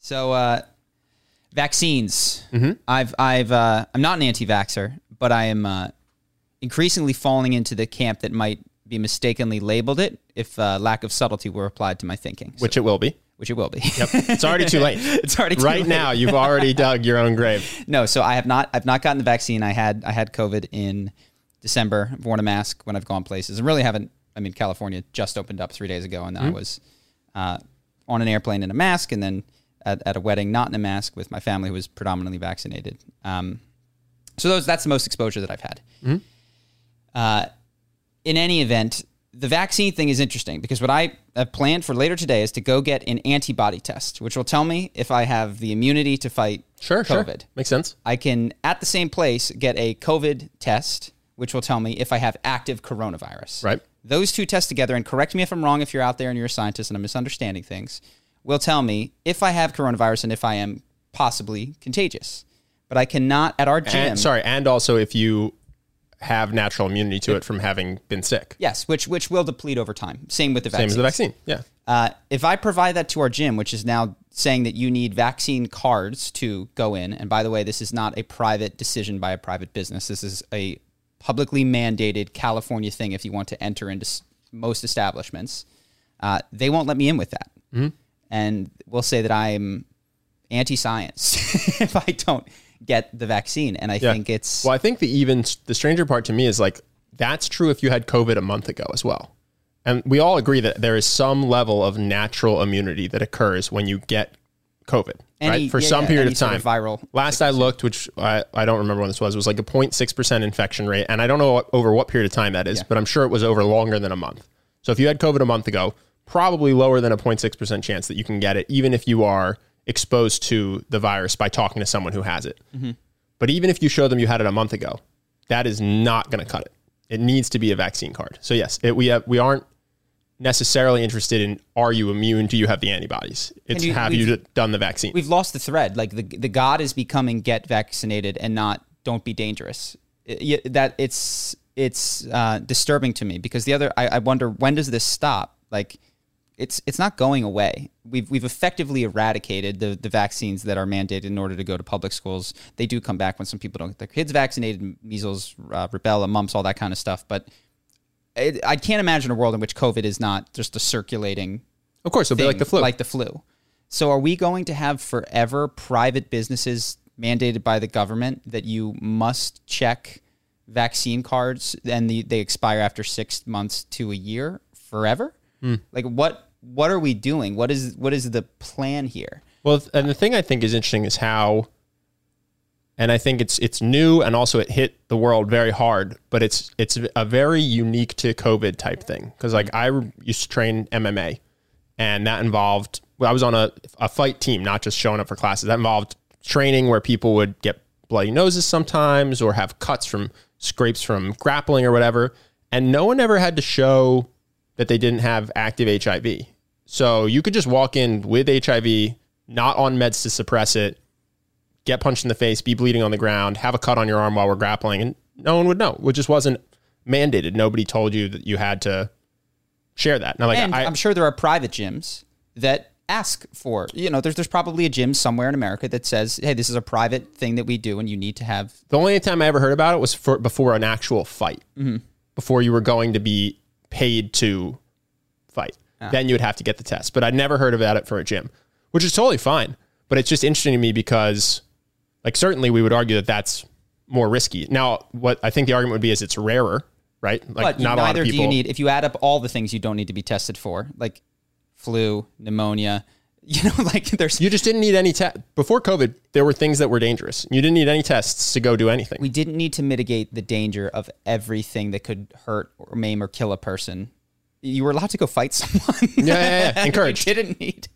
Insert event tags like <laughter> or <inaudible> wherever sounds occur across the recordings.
So, uh, vaccines. I've, I've, uh, I'm not an anti-vaxxer, but I am uh, increasingly falling into the camp that might be mistakenly labeled it if uh, lack of subtlety were applied to my thinking. So- which it will be. which it will be. Yep. It's already too late. <laughs> it's already too right late. now, you've already <laughs> dug your own grave. No, so I have not. I've not gotten the vaccine. I had. I had COVID in December. I've worn a mask when I've gone places, and really haven't. I mean, California just opened up three days ago, and I was uh, on an airplane in a mask, and then at, at a wedding not in a mask with my family who was predominantly vaccinated. Um, so those that's the most exposure that I've had. Uh, in any event, the vaccine thing is interesting because what I have planned for later today is to go get an antibody test, which will tell me if I have the immunity to fight Sure, sure. COVID. Makes sense. I can, at the same place, get a COVID test, which will tell me if I have active coronavirus. Right. Those two tests together, and correct me if I'm wrong if you're out there and you're a scientist and I'm misunderstanding things, will tell me if I have coronavirus and if I am possibly contagious. But I cannot at our gym. And, sorry, and also if you have natural immunity to it from having been sick. Yes, which which will deplete over time. Same with the Same vaccine. as the vaccine. Yeah. Uh, if I provide that to our gym, which is now saying that you need vaccine cards to go in, and by the way, this is not a private decision by a private business. This is a publicly mandated California thing. If you want to enter into most establishments, uh, they won't let me in with that, and we'll say that I'm anti-science <laughs> if I don't get the vaccine. And I Yeah. think it's Well, I think the even the stranger part to me is like that's true if you had COVID a month ago as well. And we all agree that there is some level of natural immunity that occurs when you get COVID, Any- right? For yeah, some yeah, period of sort time. of viral Last I looked, which I, I don't remember when this was, was like a 0.6% infection rate. And I don't know what, over what period of time that is, Yeah. but I'm sure it was over longer than a month. So if you had COVID a month ago, probably lower than a 0.6% chance that you can get it, even if you are exposed to the virus by talking to someone who has it. Mm-hmm. But even if you show them you had it a month ago, that is not going to cut it. It needs to be a vaccine card. So yes, it, we have, we aren't necessarily interested in are you immune? Do you have the antibodies? It's you- have you done the vaccine? we've lost the thread. Like the the god is becoming get vaccinated and not don't be dangerous. It- that it's it's uh, disturbing to me because the other I, I wonder when does this stop? Like it's it's not going away. We've we've effectively eradicated the the vaccines that are mandated in order to go to public schools. They do come back when some people don't get their kids vaccinated, measles, uh, rubella, mumps, all that kind of stuff. But it, I can't imagine a world in which COVID is not just a circulating of course, it'll be like the flu. Like the flu. So are we going to have forever private businesses mandated by the government that you must check vaccine cards and the, they expire after six months to a year forever? Hmm. Like what what are we doing? What is what is the plan here? Well, and the thing I think is interesting is how, and I think it's it's new and also it hit the world very hard, but it's it's a very unique to COVID type thing because like I used to train MMA, and that involved I was on a a fight team, not just showing up for classes. That involved training where people would get bloody noses sometimes or have cuts from scrapes from grappling or whatever, and no one ever had to show that they didn't have active HIV. So you could just walk in with HIV, not on meds to suppress it, get punched in the face, be bleeding on the ground, have a cut on your arm while we're grappling, and no one would know. It just wasn't mandated. Nobody told you that you had to share that. Now, like and I, I'm sure there are private gyms that ask for, you know, there's there's probably a gym somewhere in America that says, hey, this is a private thing that we do, and you need to have. the only time I ever heard about it was for before an actual fight, mm-hmm. before you were going to be paid to fight. Ah. Then you would have to get the test. But I'd never heard about it for a gym, which is totally fine. But it's just interesting to me because, like, certainly we would argue that that's more risky. Now, what I think the argument would be is it's rarer, right? Like, But not a lot neither of do you need. If you add up all the things you don't need to be tested for, like flu, pneumonia, <laughs> you know, like there's. You just didn't need any test before COVID. There were things that were dangerous. You didn't need any tests to go do anything. we didn't need to mitigate the danger of everything that could hurt or maim or kill a person. You were allowed to go fight <laughs> someone. Yeah, yeah, yeah. <laughs> Encouraged. you didn't need.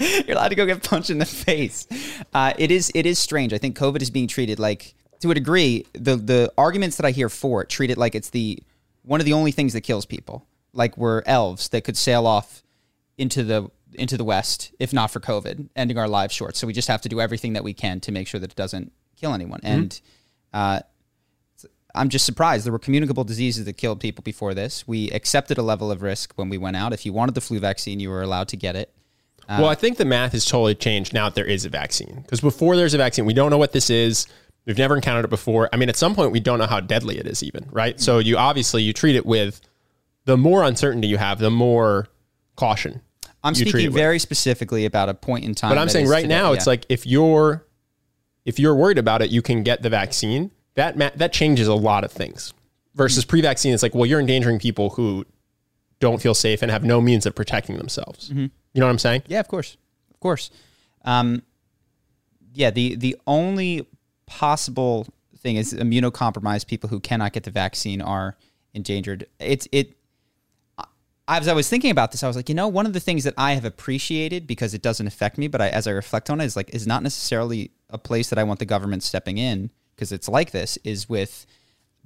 You're allowed to go get punched in the face. Uh, it is it is strange. I think COVID is being treated like, to a degree, the the arguments that I hear for it treat it like it's the one of the only things that kills people. Like we're elves that could sail off into the into the west if not for COVID, ending our lives short. So we just have to do everything that we can to make sure that it doesn't kill anyone. Mm-hmm. And uh, I'm just surprised. There were communicable diseases that killed people before this. We accepted a level of risk when we went out. If you wanted the flu vaccine, you were allowed to get it. Uh, well, I think the math has totally changed now that there is a vaccine. Because before there's a vaccine, we don't know what this is. We've never encountered it before. I mean, at some point, we don't know how deadly it is, even right. Mm-hmm. So you obviously you treat it with the more uncertainty you have, the more caution. I'm speaking it with. very specifically about a point in time. But I'm saying right today, now, it's like if you're if you're worried about it, you can get the vaccine. That ma- that changes a lot of things. Versus Mm-hmm. pre-vaccine, it's like, well, you're endangering people who don't feel safe and have no means of protecting themselves. Mm-hmm. You know what I'm saying? Yeah, of course, of course. Um, yeah, the the only possible thing is immunocompromised people who cannot get the vaccine are endangered. It's it. As I was thinking about this, I was like, you know, one of the things that I have appreciated because it doesn't affect me, but I, as I reflect on it, is like is not necessarily a place that I want the government stepping in because it's like this. Is with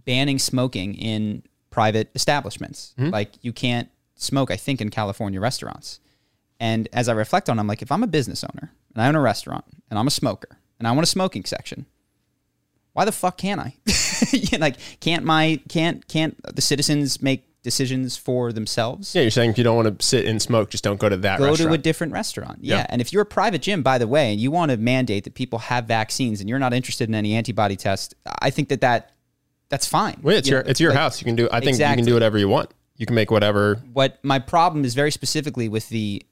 banning smoking in private establishments. Mm-hmm. Like you can't smoke, I think, in California restaurants. And as I reflect on, it, I'm like, if I'm a business owner and I own a restaurant and I'm a smoker and I want a smoking section, why the fuck can't I? <laughs> Like, can't my can't can't the citizens make decisions for themselves? Yeah, you're saying if you don't want to sit and smoke, just don't go to that Go restaurant. to a different restaurant. Yeah. Yeah. And if you're a private gym, by the way, and you want to mandate that people have vaccines and you're not interested in any antibody test, I think that, that that's fine. well, it's You your know, it's your like, house. You can do. I think you can do whatever you want. You can make whatever. what my problem is very specifically with the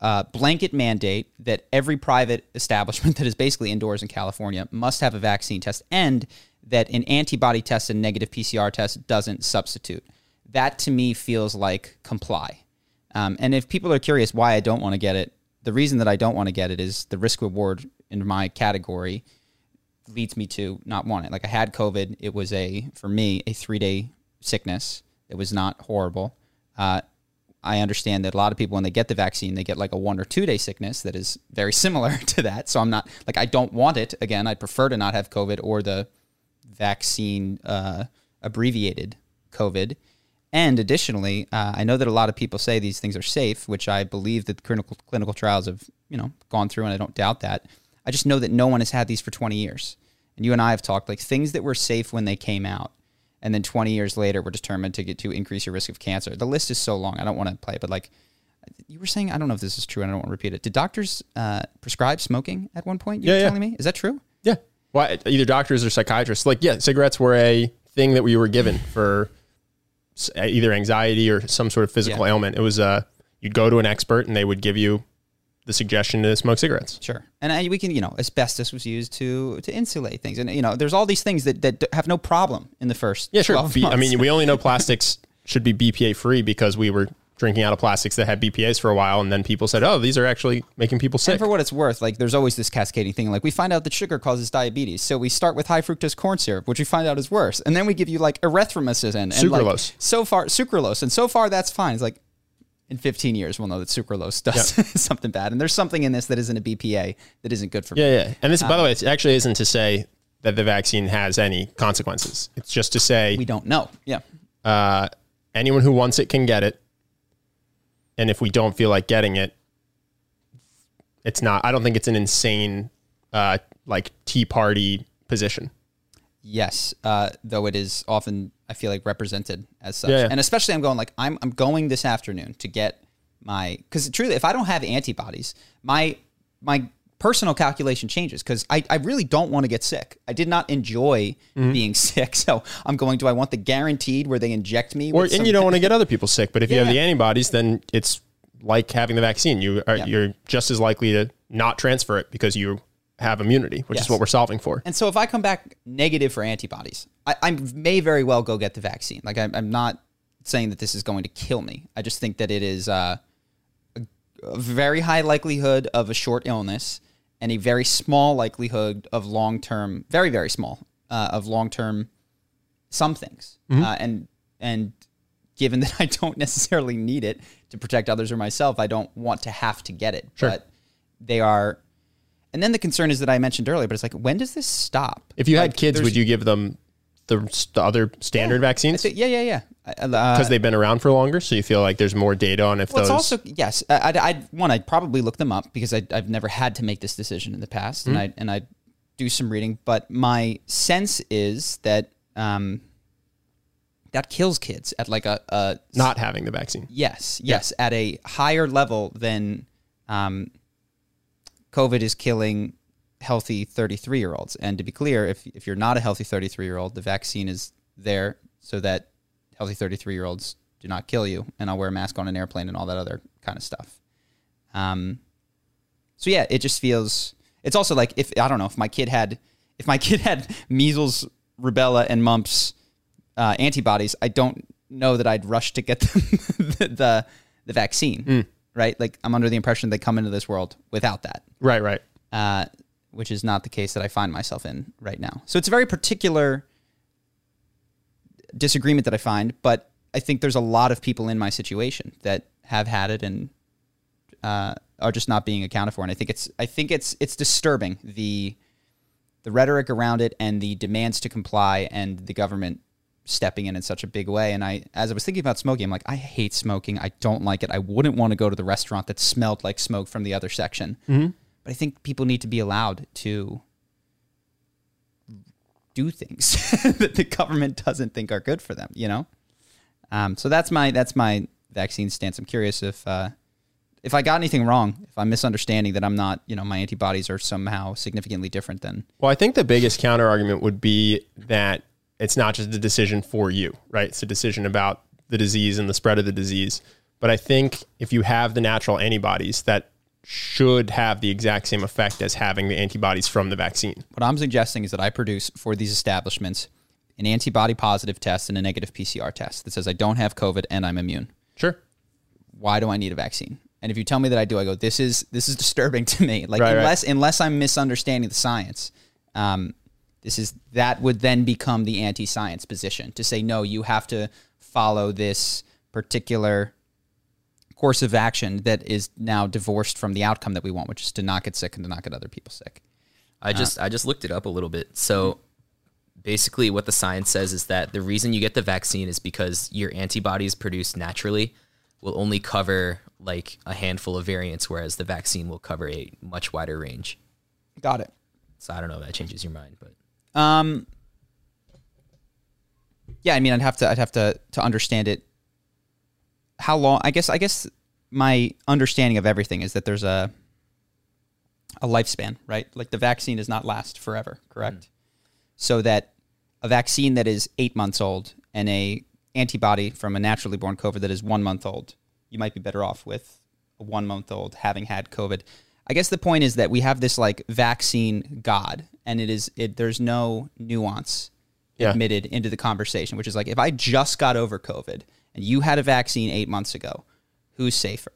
uh, blanket mandate that every private establishment <laughs> that is basically indoors in California must have a vaccine test and that an antibody test and negative PCR test doesn't substitute. That to me feels like comply. Um, and if people are curious why I don't want to get it, the reason that I don't want to get it is the risk reward in my category leads me to not want it. Like I had COVID. It was a for me a three day sickness. It was not horrible. Uh, I understand that a lot of people when they get the vaccine, they get like a one or two day sickness that is very <laughs> similar to that. So I'm not like I don't want it. Again, I'd prefer to not have COVID or the vaccine uh, abbreviated COVID. And additionally, uh, I know that a lot of people say these things are safe, which I believe that clinical clinical trials have you know gone through, and I don't doubt that. I just know that no one has had these for 20 years, and you and I have talked like things that were safe when they came out, and then 20 years later were determined to get to increase your risk of cancer. The list is so long, I don't want to play, but like you were saying, I don't know if this is true, and I don't want to repeat it. Did doctors uh, prescribe smoking at one point? You Yeah, were yeah. telling me, is that true? Yeah. Well, either doctors or psychiatrists. Like, yeah, cigarettes were a thing that we were given for either anxiety or some sort of physical Yeah. ailment. It was uh, you'd go to an expert and they would give you the suggestion to smoke cigarettes. Sure. And I, we can, you know, asbestos was used to to insulate things, and you know, there's all these things that that have no problem in the first. Yeah, sure. 12 B- I mean, we only know <laughs> plastics should be BPA free because we were drinking out of plastics that had BPAs for a while, and then people said, "Oh, these are actually making people sick." And for what it's worth, like there's always this cascading thing. Like we find out that sugar causes diabetes, so we start with high fructose corn syrup, which we find out is worse, and then we give you like erythritol and like, Sucralose. so far, sucralose, and so far that's fine. It's like in 15 years we'll know that sucralose does <laughs> something bad, and there's something in this that isn't a BPA that isn't good for me. yeah, yeah. And this, by the way, it actually isn't to say that the vaccine has any consequences. It's just to say We don't know. Yeah. uh, anyone who wants it can get it. And if we don't feel like getting it, it's not, I don't think it's an insane uh, like Tea Party position. Yes, uh, though it is often I feel like represented as such, Yeah, yeah. and especially I'm going like I'm I'm going this afternoon to get my because truly if I don't have antibodies, my my personal calculation changes because I, I really don't want to get sick. I did not enjoy Mm-hmm. being <laughs> sick, so I'm going. Do I want the guaranteed where they inject me? Or with and some- you don't want to get other people sick, but if you have the antibodies, then it's like having the vaccine. You are Yeah. you're just as likely to not transfer it because you have immunity, which Yes. is what we're solving for. And so if I come back negative for antibodies, I, I may very well go get the vaccine. Like I'm, I'm not saying that this is going to kill me. I just think that it is uh, a, a very high likelihood of a short illness and a very small likelihood of long term, very very small uh, of long term some things. Uh, and and given <laughs> that I don't necessarily need it to protect others or myself, I don't want to have to get it. Sure. But they are. And then the concern is that I mentioned earlier, but it's like, when does this stop? If you had kids, would you give them the, the other standard vaccines I think- yeah, yeah, yeah. Uh, because they've been around for longer? So you feel like there's more data on if well, those. it's also yes. I'd, I'd one. I'd probably look them up because I, I've never had to make this decision in the past, and I and I do some reading. But my sense is that um, that kills kids at like a, a not having the vaccine. Yes, yes, at a higher level than um, COVID is killing healthy 33 year olds. And to be clear, if, if you're not a healthy 33 year old, the vaccine is there so that healthy 33 year olds do not kill you. And I'll wear a mask on an airplane and all that other kind of stuff. Um, so yeah, it just feels. It's also like if I don't know if my kid had if my <laughs> kid had measles, rubella, and mumps uh, antibodies, I don't know that I'd rush to get <laughs> them the, the the vaccine. Right? Like I'm under the impression they come into this world without that, Right, right. uh, which is not the case that I find myself in right now. So it's a very particular disagreement that I find, but I think there's a lot of people in my situation that have had it and uh, are just not being accounted for. And I think it's I think it's it's disturbing the the rhetoric around it and the demands to comply and the government stepping in in such a big way. And I, as I was thinking about smoking, I'm like, I hate smoking. I don't like it. I wouldn't want to go to the restaurant that smelled like smoke from the other section. But I think people need to be allowed to do things <laughs> that the government doesn't think are good for them. You know. Um, so that's my that's my vaccine stance. I'm curious if uh, if I got anything wrong, if I'm misunderstanding that I'm not, you know, my antibodies are somehow significantly different than Well, I think the biggest counter argument would be that it's not just a decision for you, right? It's a decision about the disease and the spread of the disease. But I think if you have the natural antibodies, that should have the exact same effect as having the antibodies from the vaccine. What I'm suggesting is that I produce for these establishments an antibody positive test and a negative PCR test that says I don't have COVID and I'm immune. Sure. Why do I need a vaccine? And if you tell me that I do, I go, this is this is <laughs> disturbing to me. Like Right, right. unless unless I'm misunderstanding the science, um, this is that would then become the anti-science position to say no, you have to follow this particular course of action that is now divorced from the outcome that we want, which is to not get sick and to not get other people sick. I just I just looked it up a little bit. So basically what the science says is that the reason you get the vaccine is because your antibodies produced naturally will only cover like a handful of variants whereas the vaccine will cover a much wider range. Got it. So I don't know if that changes your mind, but Um, yeah, I mean, I'd have to, I'd have to, to understand it. How long? I guess, I guess my understanding of everything is that there's a, a lifespan, right? Like the vaccine does not last forever, correct? Mm-hmm. So that a vaccine that is eight months old and a antibody from a naturally born COVID that is one month old, you might be better off with a one month old having had COVID. I guess the point is that we have this like vaccine god, and it is it. There's no nuance Yeah. admitted into the conversation, which is like if I just got over COVID and you had a vaccine eight months ago, who's safer?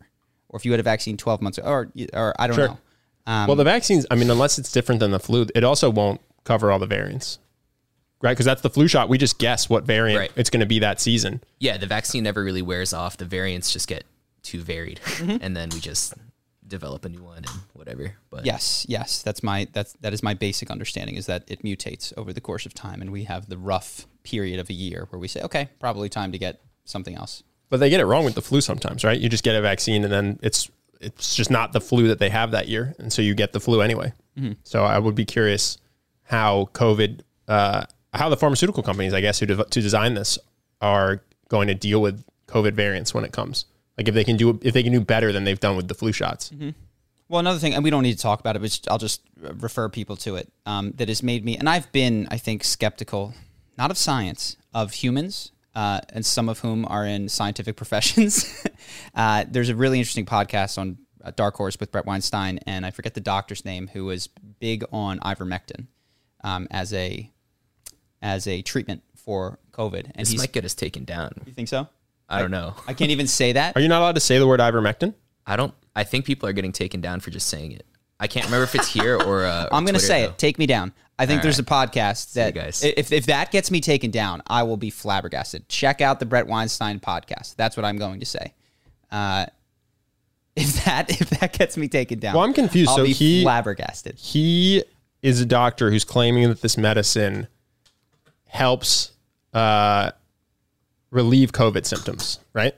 Or if you had a vaccine twelve months ago, or or I don't Sure. know. Um, well, the vaccines, I mean, unless it's different than the flu, it also won't cover all the variants, right? Because that's the flu shot. We just guess what variant Right. it's going to be that season. yeah, the vaccine never really wears off. The variants just get too varied <laughs> and then we just develop a new one and whatever. But Yes, yes, that's my that's that is my basic understanding is that it mutates over the course of time, and we have the rough period of a year where we say, okay, probably time to get something else. But they get it wrong with the flu sometimes, right? You just get a vaccine and then it's it's just not the flu that they have that year, and so you get the flu anyway. So I would be curious how COVID, uh, how the pharmaceutical companies, I guess, who dev- to design this are going to deal with COVID variants when it comes. Like if they can do if they can do better than they've done with the flu shots. Well, another thing, and we don't need to talk about it, but I'll just refer people to it. Um, that has made me, and I've been, I think, skeptical, not of science, of humans, uh, and some of whom are in scientific <laughs> professions. <laughs> uh, there's a really interesting podcast on uh, Dark Horse with Bret Weinstein, and I forget the doctor's name, who was big on ivermectin um, as a as a treatment for COVID. And This he's, might get us taken down. you think so? I don't know. I can't even say that. Are you not allowed to say the word ivermectin? I don't. I think people are getting taken down for just saying it. I can't remember if it's here or. Uh, <laughs> I'm going to say though. it. Take me down. I think All there's right. a podcast that guys. if if that gets me taken down, I will be flabbergasted. Check out the Bret Weinstein podcast. That's what I'm going to say. Uh, <laughs> if that if that gets me taken down, Well, I'm confused. I'll So be he- flabbergasted. He is a doctor who's claiming that this medicine helps uh, relieve COVID symptoms, right?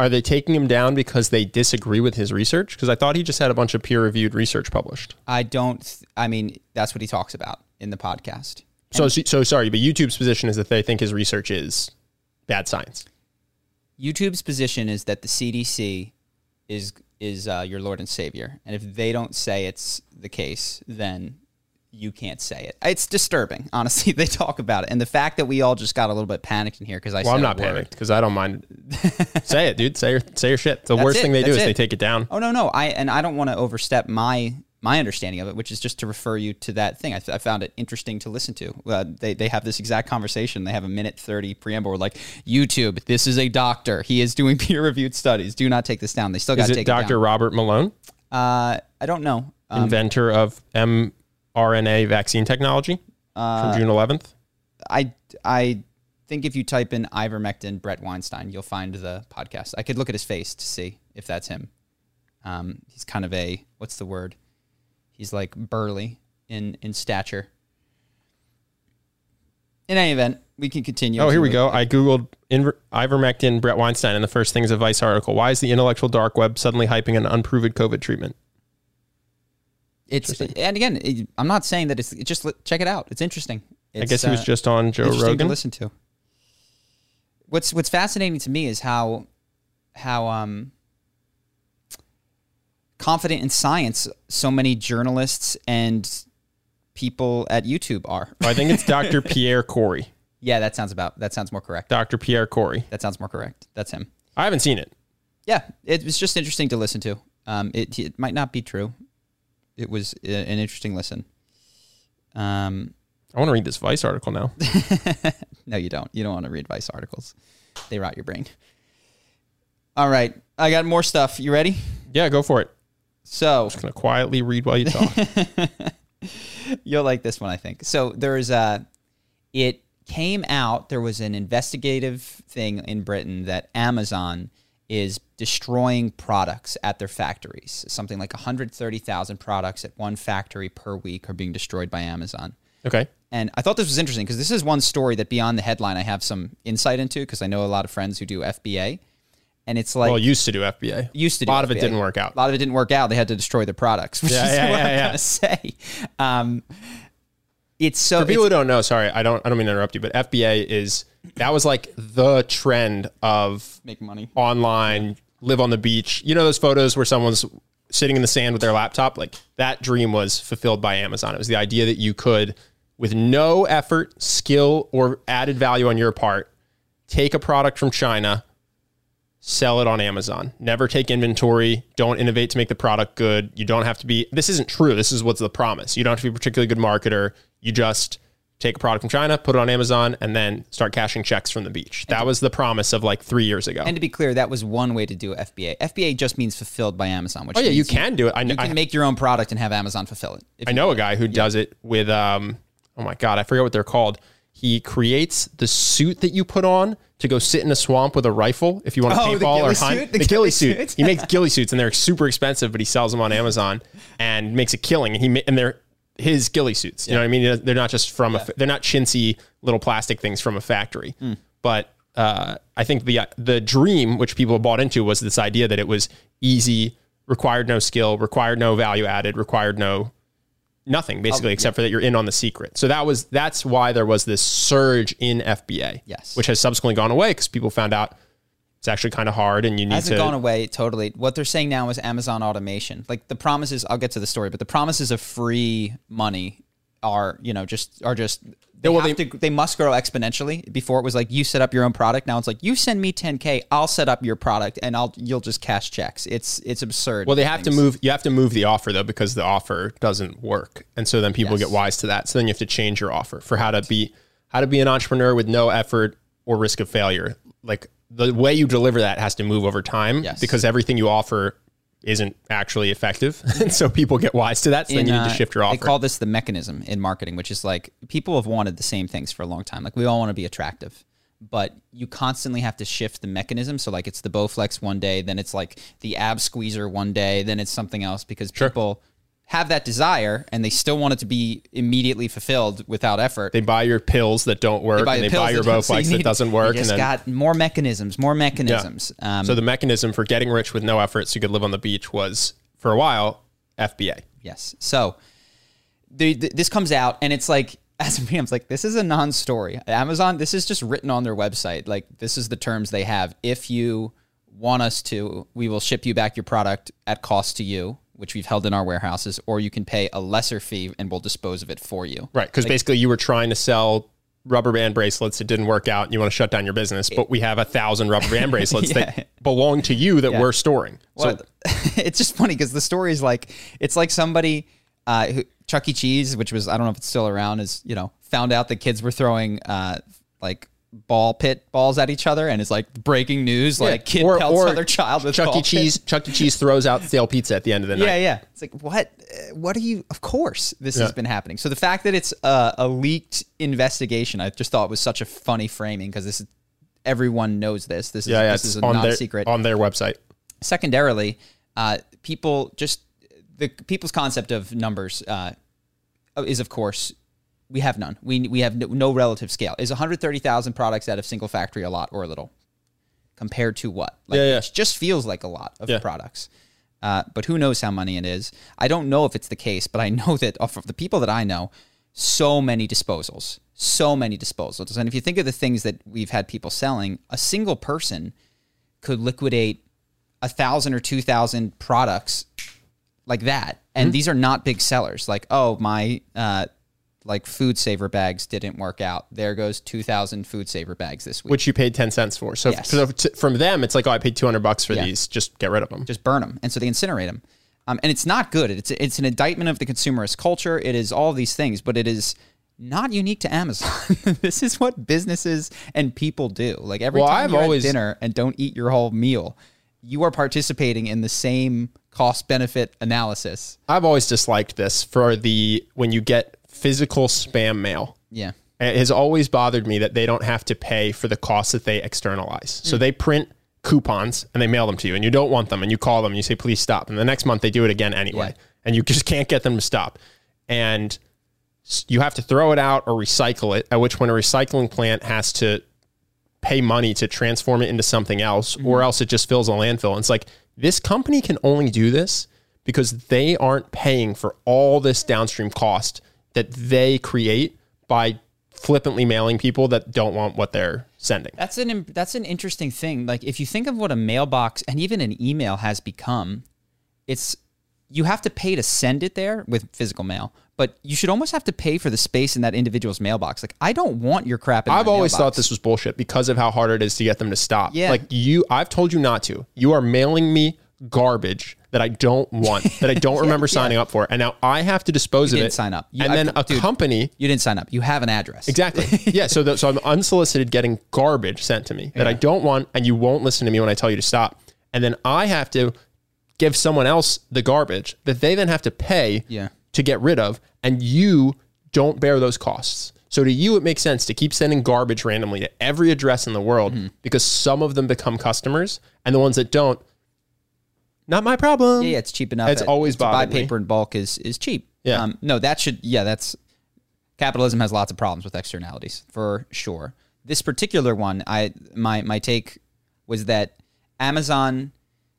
Are they taking him down because they disagree with his research? Because I thought he just had a bunch of peer reviewed research published. I don't. th- I mean, that's what he talks about in the podcast. So, so sorry, but YouTube's position is that they think his research is bad science. YouTube's position is that the CDC is is uh, your Lord and Savior, and if they don't say it's the case, then you can't say it. It's disturbing, <laughs> honestly. They talk about it, and the fact that we all just got a little bit panicked in here because I Well, I'm not panicked because I don't mind. <laughs> say it, dude. Say your say your shit. The That's worst it. thing they do That's is they take it down. Oh no, no, I and I don't want to overstep my my understanding of it, which is just to refer you to that thing. I, th- I found it interesting to listen to. Uh, they they have this exact conversation. They have a minute thirty preamble. Where like YouTube, this is a doctor. He is doing <laughs> peer reviewed studies. Do not take this down. They still got to it take Dr. it down. Dr. Robert Malone, Uh, I don't know. Um, inventor of mRNA vaccine technology Uh, from June 11th? I I think if you type in ivermectin Bret Weinstein, you'll find the podcast. I could look at his face to see if that's him. Um, he's kind of a what's the word? He's like burly in in stature. In any event, we can continue. Oh, here we go. I googled inver- ivermectin Bret Weinstein, and the first thing is a Vice article. Why is the intellectual dark web suddenly hyping an unproven COVID treatment? It's and again, it, I'm not saying that it's, it's just check it out. It's interesting. I guess he was uh, just on Joe interesting to Rogan. listen to. What's What's fascinating to me is how how um confident in science so many journalists and people at YouTube are. I think it's <laughs> Dr. Pierre Kory. Yeah, that sounds about that sounds more correct. Dr. Pierre Kory. That sounds more correct. That's him. I haven't seen it. Yeah, it was just interesting to listen to. Um, it it might not be true. It was an interesting listen. Um, I want to read this Vice article now. <laughs> No, you don't. You don't want to read Vice articles. They rot your brain. All right. I got more stuff. You ready? yeah, go for it. So, I'm Just gonna quietly read while you talk. <laughs> you'll like this one, I think. So, there's a, it came out, there was an investigative thing in Britain that Amazon is destroying products at their factories. Something like 130,000 products at one factory per week are being destroyed by Amazon. okay. And I thought this was interesting because this is one story that beyond the headline I have some insight into because I know a lot of friends who do FBA. And it's like well, used to do FBA. used to do A lot of it didn't work out. A lot of it didn't work out. They had to destroy their products, <laughs> which Yeah, is yeah, what yeah, I'm yeah. gonna say. Um, it's so For people who don't know, sorry, I don't I don't mean to interrupt you, but FBA is that was like the trend of make money. online, live on the beach. You know those photos where someone's sitting in the sand with their laptop? Like that dream was fulfilled by Amazon. It was the idea that you could, with no effort, skill, or added value on your part, take a product from China, sell it on Amazon. Never take inventory. Don't innovate to make the product good. You don't have to be, this isn't true. This is what's the promise. You don't have to be a particularly good marketer. You just take a product from China, put it on Amazon, and then start cashing checks from the beach. That was the promise of like three years ago. And to be clear, that was one way to do FBA. FBA just means fulfilled by Amazon. Which Oh yeah, you can do it. I, You I, can make your own product and have Amazon fulfill it. I know a guy who does it with um oh my god, I forget what they're called. He creates the suit that you put on to go sit in a swamp with a rifle if you want to Oh, paintball or hunt. suit? The, The ghillie ghillie suit. suit? he makes ghillie suits and they're super expensive, but he sells them on Amazon and makes a killing. And he and they're his ghillie suits. You know what I mean? They're not just from a. They're not chintzy little plastic things from a factory. Hmm. But uh, I think the the dream which people bought into was this idea that it was easy, required no skill, required no value added, required no nothing basically, except for that you're in on the secret. So that was that's why there was this surge in FBA. Yes. which has subsequently gone away because people found out it's actually kind of hard, and you need to. hasn't to. gone away totally. What they're saying now is Amazon automation. Like the promises, I'll get to the story, but the promises of free money are, you know, just are just they well, they- to they must grow exponentially. Before it was like you set up your own product. Now it's like you send me 10k, I'll set up your product, and I'll you'll just cash checks. It's it's absurd. Well, they have to move. You have to move the offer though because the offer doesn't work, and so then people Yes. get wise to that. So then you have to change your offer for how to be how to be an entrepreneur with no effort or risk of failure. Like the way you deliver that has to move over time Yes. because everything you offer isn't actually effective, and <laughs> so people get wise to that. So then you need to uh, shift your offer. They call this the mechanism in marketing, which is like people have wanted the same things for a long time. Like we all want to be attractive, but you constantly have to shift the mechanism. So like it's the Bowflex one day, then it's like the ab squeezer one day, then it's something else because people have that desire and they still want it to be immediately fulfilled without effort. they buy your pills that don't work, and they buy your that don't- so you Bowflex that doesn't work, You and just then got more mechanisms, more mechanisms. Um, so the mechanism for getting rich with no effort, so you could live on the beach, was for a while FBA. Yes. So the, the, this comes out, and it's like, <laughs> as me, I'm like, this is a non-story. Amazon, this is just written on their website. Like, this is the terms they have. If you want us to, we will ship you back your product at cost to you, which we've held in our warehouses, or you can pay a lesser fee and we'll dispose of it for you. Right, because basically you were trying to sell rubber band bracelets. It didn't work out, and you want to shut down your business. But we have a thousand rubber band <laughs> bracelets that belong to you that we're storing. Well, <laughs> it's just funny because the story is like it's like somebody uh, who, Chuck E. Cheese, which was I don't know if it's still around, is you know found out the kids were throwing uh, like ball pit balls at each other, and it's like breaking news, like kid pelts other child with Chuck E. pit. Cheese. Chuck E. Cheese throws out stale pizza at the end of the night. Yeah, yeah. It's like what? uh, What are you? Of course, this has been happening. So the fact that it's a, a leaked investigation, I just thought was such a funny framing because this is everyone knows this. This is yeah, yeah. this is a on non their secret on their website. secondarily, uh, people just the people's concept of numbers uh, is, of course, we have none. We we have no, no relative scale. Is 130,000 products out of single factory a lot or a little compared to what? Like, Yeah, yeah. It just feels like a lot of Yeah. products. Uh, but who knows how many it is? I don't know if it's the case, but I know <laughs> that of the people that I know, so many disposals, so many disposals. And if you think of the things that we've had people selling, a single person could liquidate a thousand or two thousand products like that. And Mm-hmm. these are not big sellers. Like, oh, my uh, like food saver bags didn't work out. There goes two thousand food saver bags this week. Which you paid ten cents for. So, Yes. so from them, it's like, oh, I paid two hundred bucks for Yeah. these. Just get rid of them. just burn them, and so they incinerate them. Um, and it's not good. It's it's an indictment of the consumerist culture. It is all these things, but it is not unique to Amazon. <laughs> this is what businesses and people do. Like every Well, time I've you're always- at dinner and don't eat your whole meal, you are participating in the same cost benefit analysis. I've always disliked this for the when you get physical spam mail. Yeah. It has always bothered me that they don't have to pay for the costs that they externalize. So mm. they print coupons and they mail them to you, and you don't want them, and you call them and you say, please stop. And the next month they do it again anyway, Yeah. and you <laughs> just can't get them to stop. And you have to throw it out or recycle it, at which point a recycling plant has to pay money to transform it into something else, or mm. else it just fills a landfill. And it's like, this company can only do this because they aren't paying for all this downstream cost that they create by flippantly mailing people that don't want what they're sending. That's an that's an interesting thing. Like if you think of what a mailbox and even an email has become, it's you have to pay to send it there with physical mail, but you should almost have to pay for the space in that individual's mailbox. Like I don't want your crap in I've always mailbox. thought this was bullshit because of how hard it is to get them to stop. Yeah. Like you, I've told you not to. You are mailing me garbage that I don't want, that I don't <laughs> remember signing up for, and now I have to dispose You of didn't it. sign up. You- and I- then a dude. company You didn't sign up. You have an address. Exactly. <laughs> yeah. So, the, so I'm unsolicited getting garbage sent to me that I don't want, and you won't listen to me when I tell you to stop. And then I have to give someone else the garbage that they then have to pay Yeah. to get rid of, and you don't bear those costs. So to you, it makes sense to keep sending garbage randomly to every address in the world Mm-hmm. because some of them become customers, and the ones that don't, not my problem. Yeah, yeah, it's cheap enough. It's that always to buy bothered me. paper in bulk is is cheap. Yeah. Um, no, that should. Yeah, that's capitalism has lots of problems with externalities for sure. This particular one, I my my take was that Amazon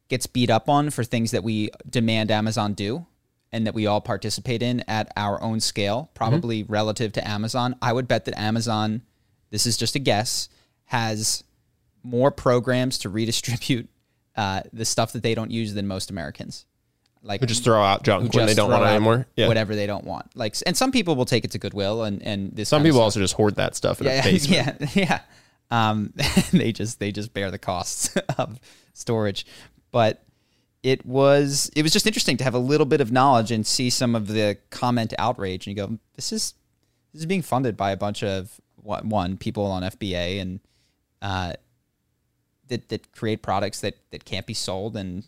gets beat up on for things that we demand Amazon do, and that we all participate in at our own scale, probably relative to Amazon. I would bet that Amazon, this is just a guess, has more programs to <laughs> redistribute uh, the stuff that they don't use than most Americans. Like Who just throw out junk when they don't want it anymore. Yeah. whatever they don't want. Like, and some people will take it to Goodwill, and and this Some people also just hoard that stuff in a yeah, <laughs> basement. yeah, yeah. Um, <laughs> they just they just bear the costs <laughs> of storage, but it was it was just interesting to have a little bit of knowledge and see some of the comment outrage, and you go, this is this is being funded by a bunch of one people on FBA and uh, that that create products that that can't be sold and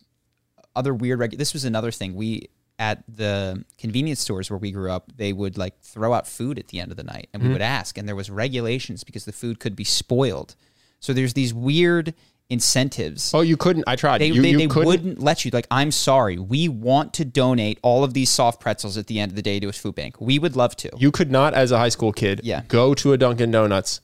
other weird regu- this was another thing. We at the convenience stores where we grew up they would like throw out food at the end of the night and we mm-hmm. would ask and there was regulations because the food could be spoiled. So there's these weird incentives. Oh, you couldn't. I tried. they, you they, you they wouldn't let you. Like i'm sorry. We want to donate all of these soft pretzels at the end of the day to a food bank. We would love to. You could not, as a high school kid, Yeah. go to a Dunkin' Donuts,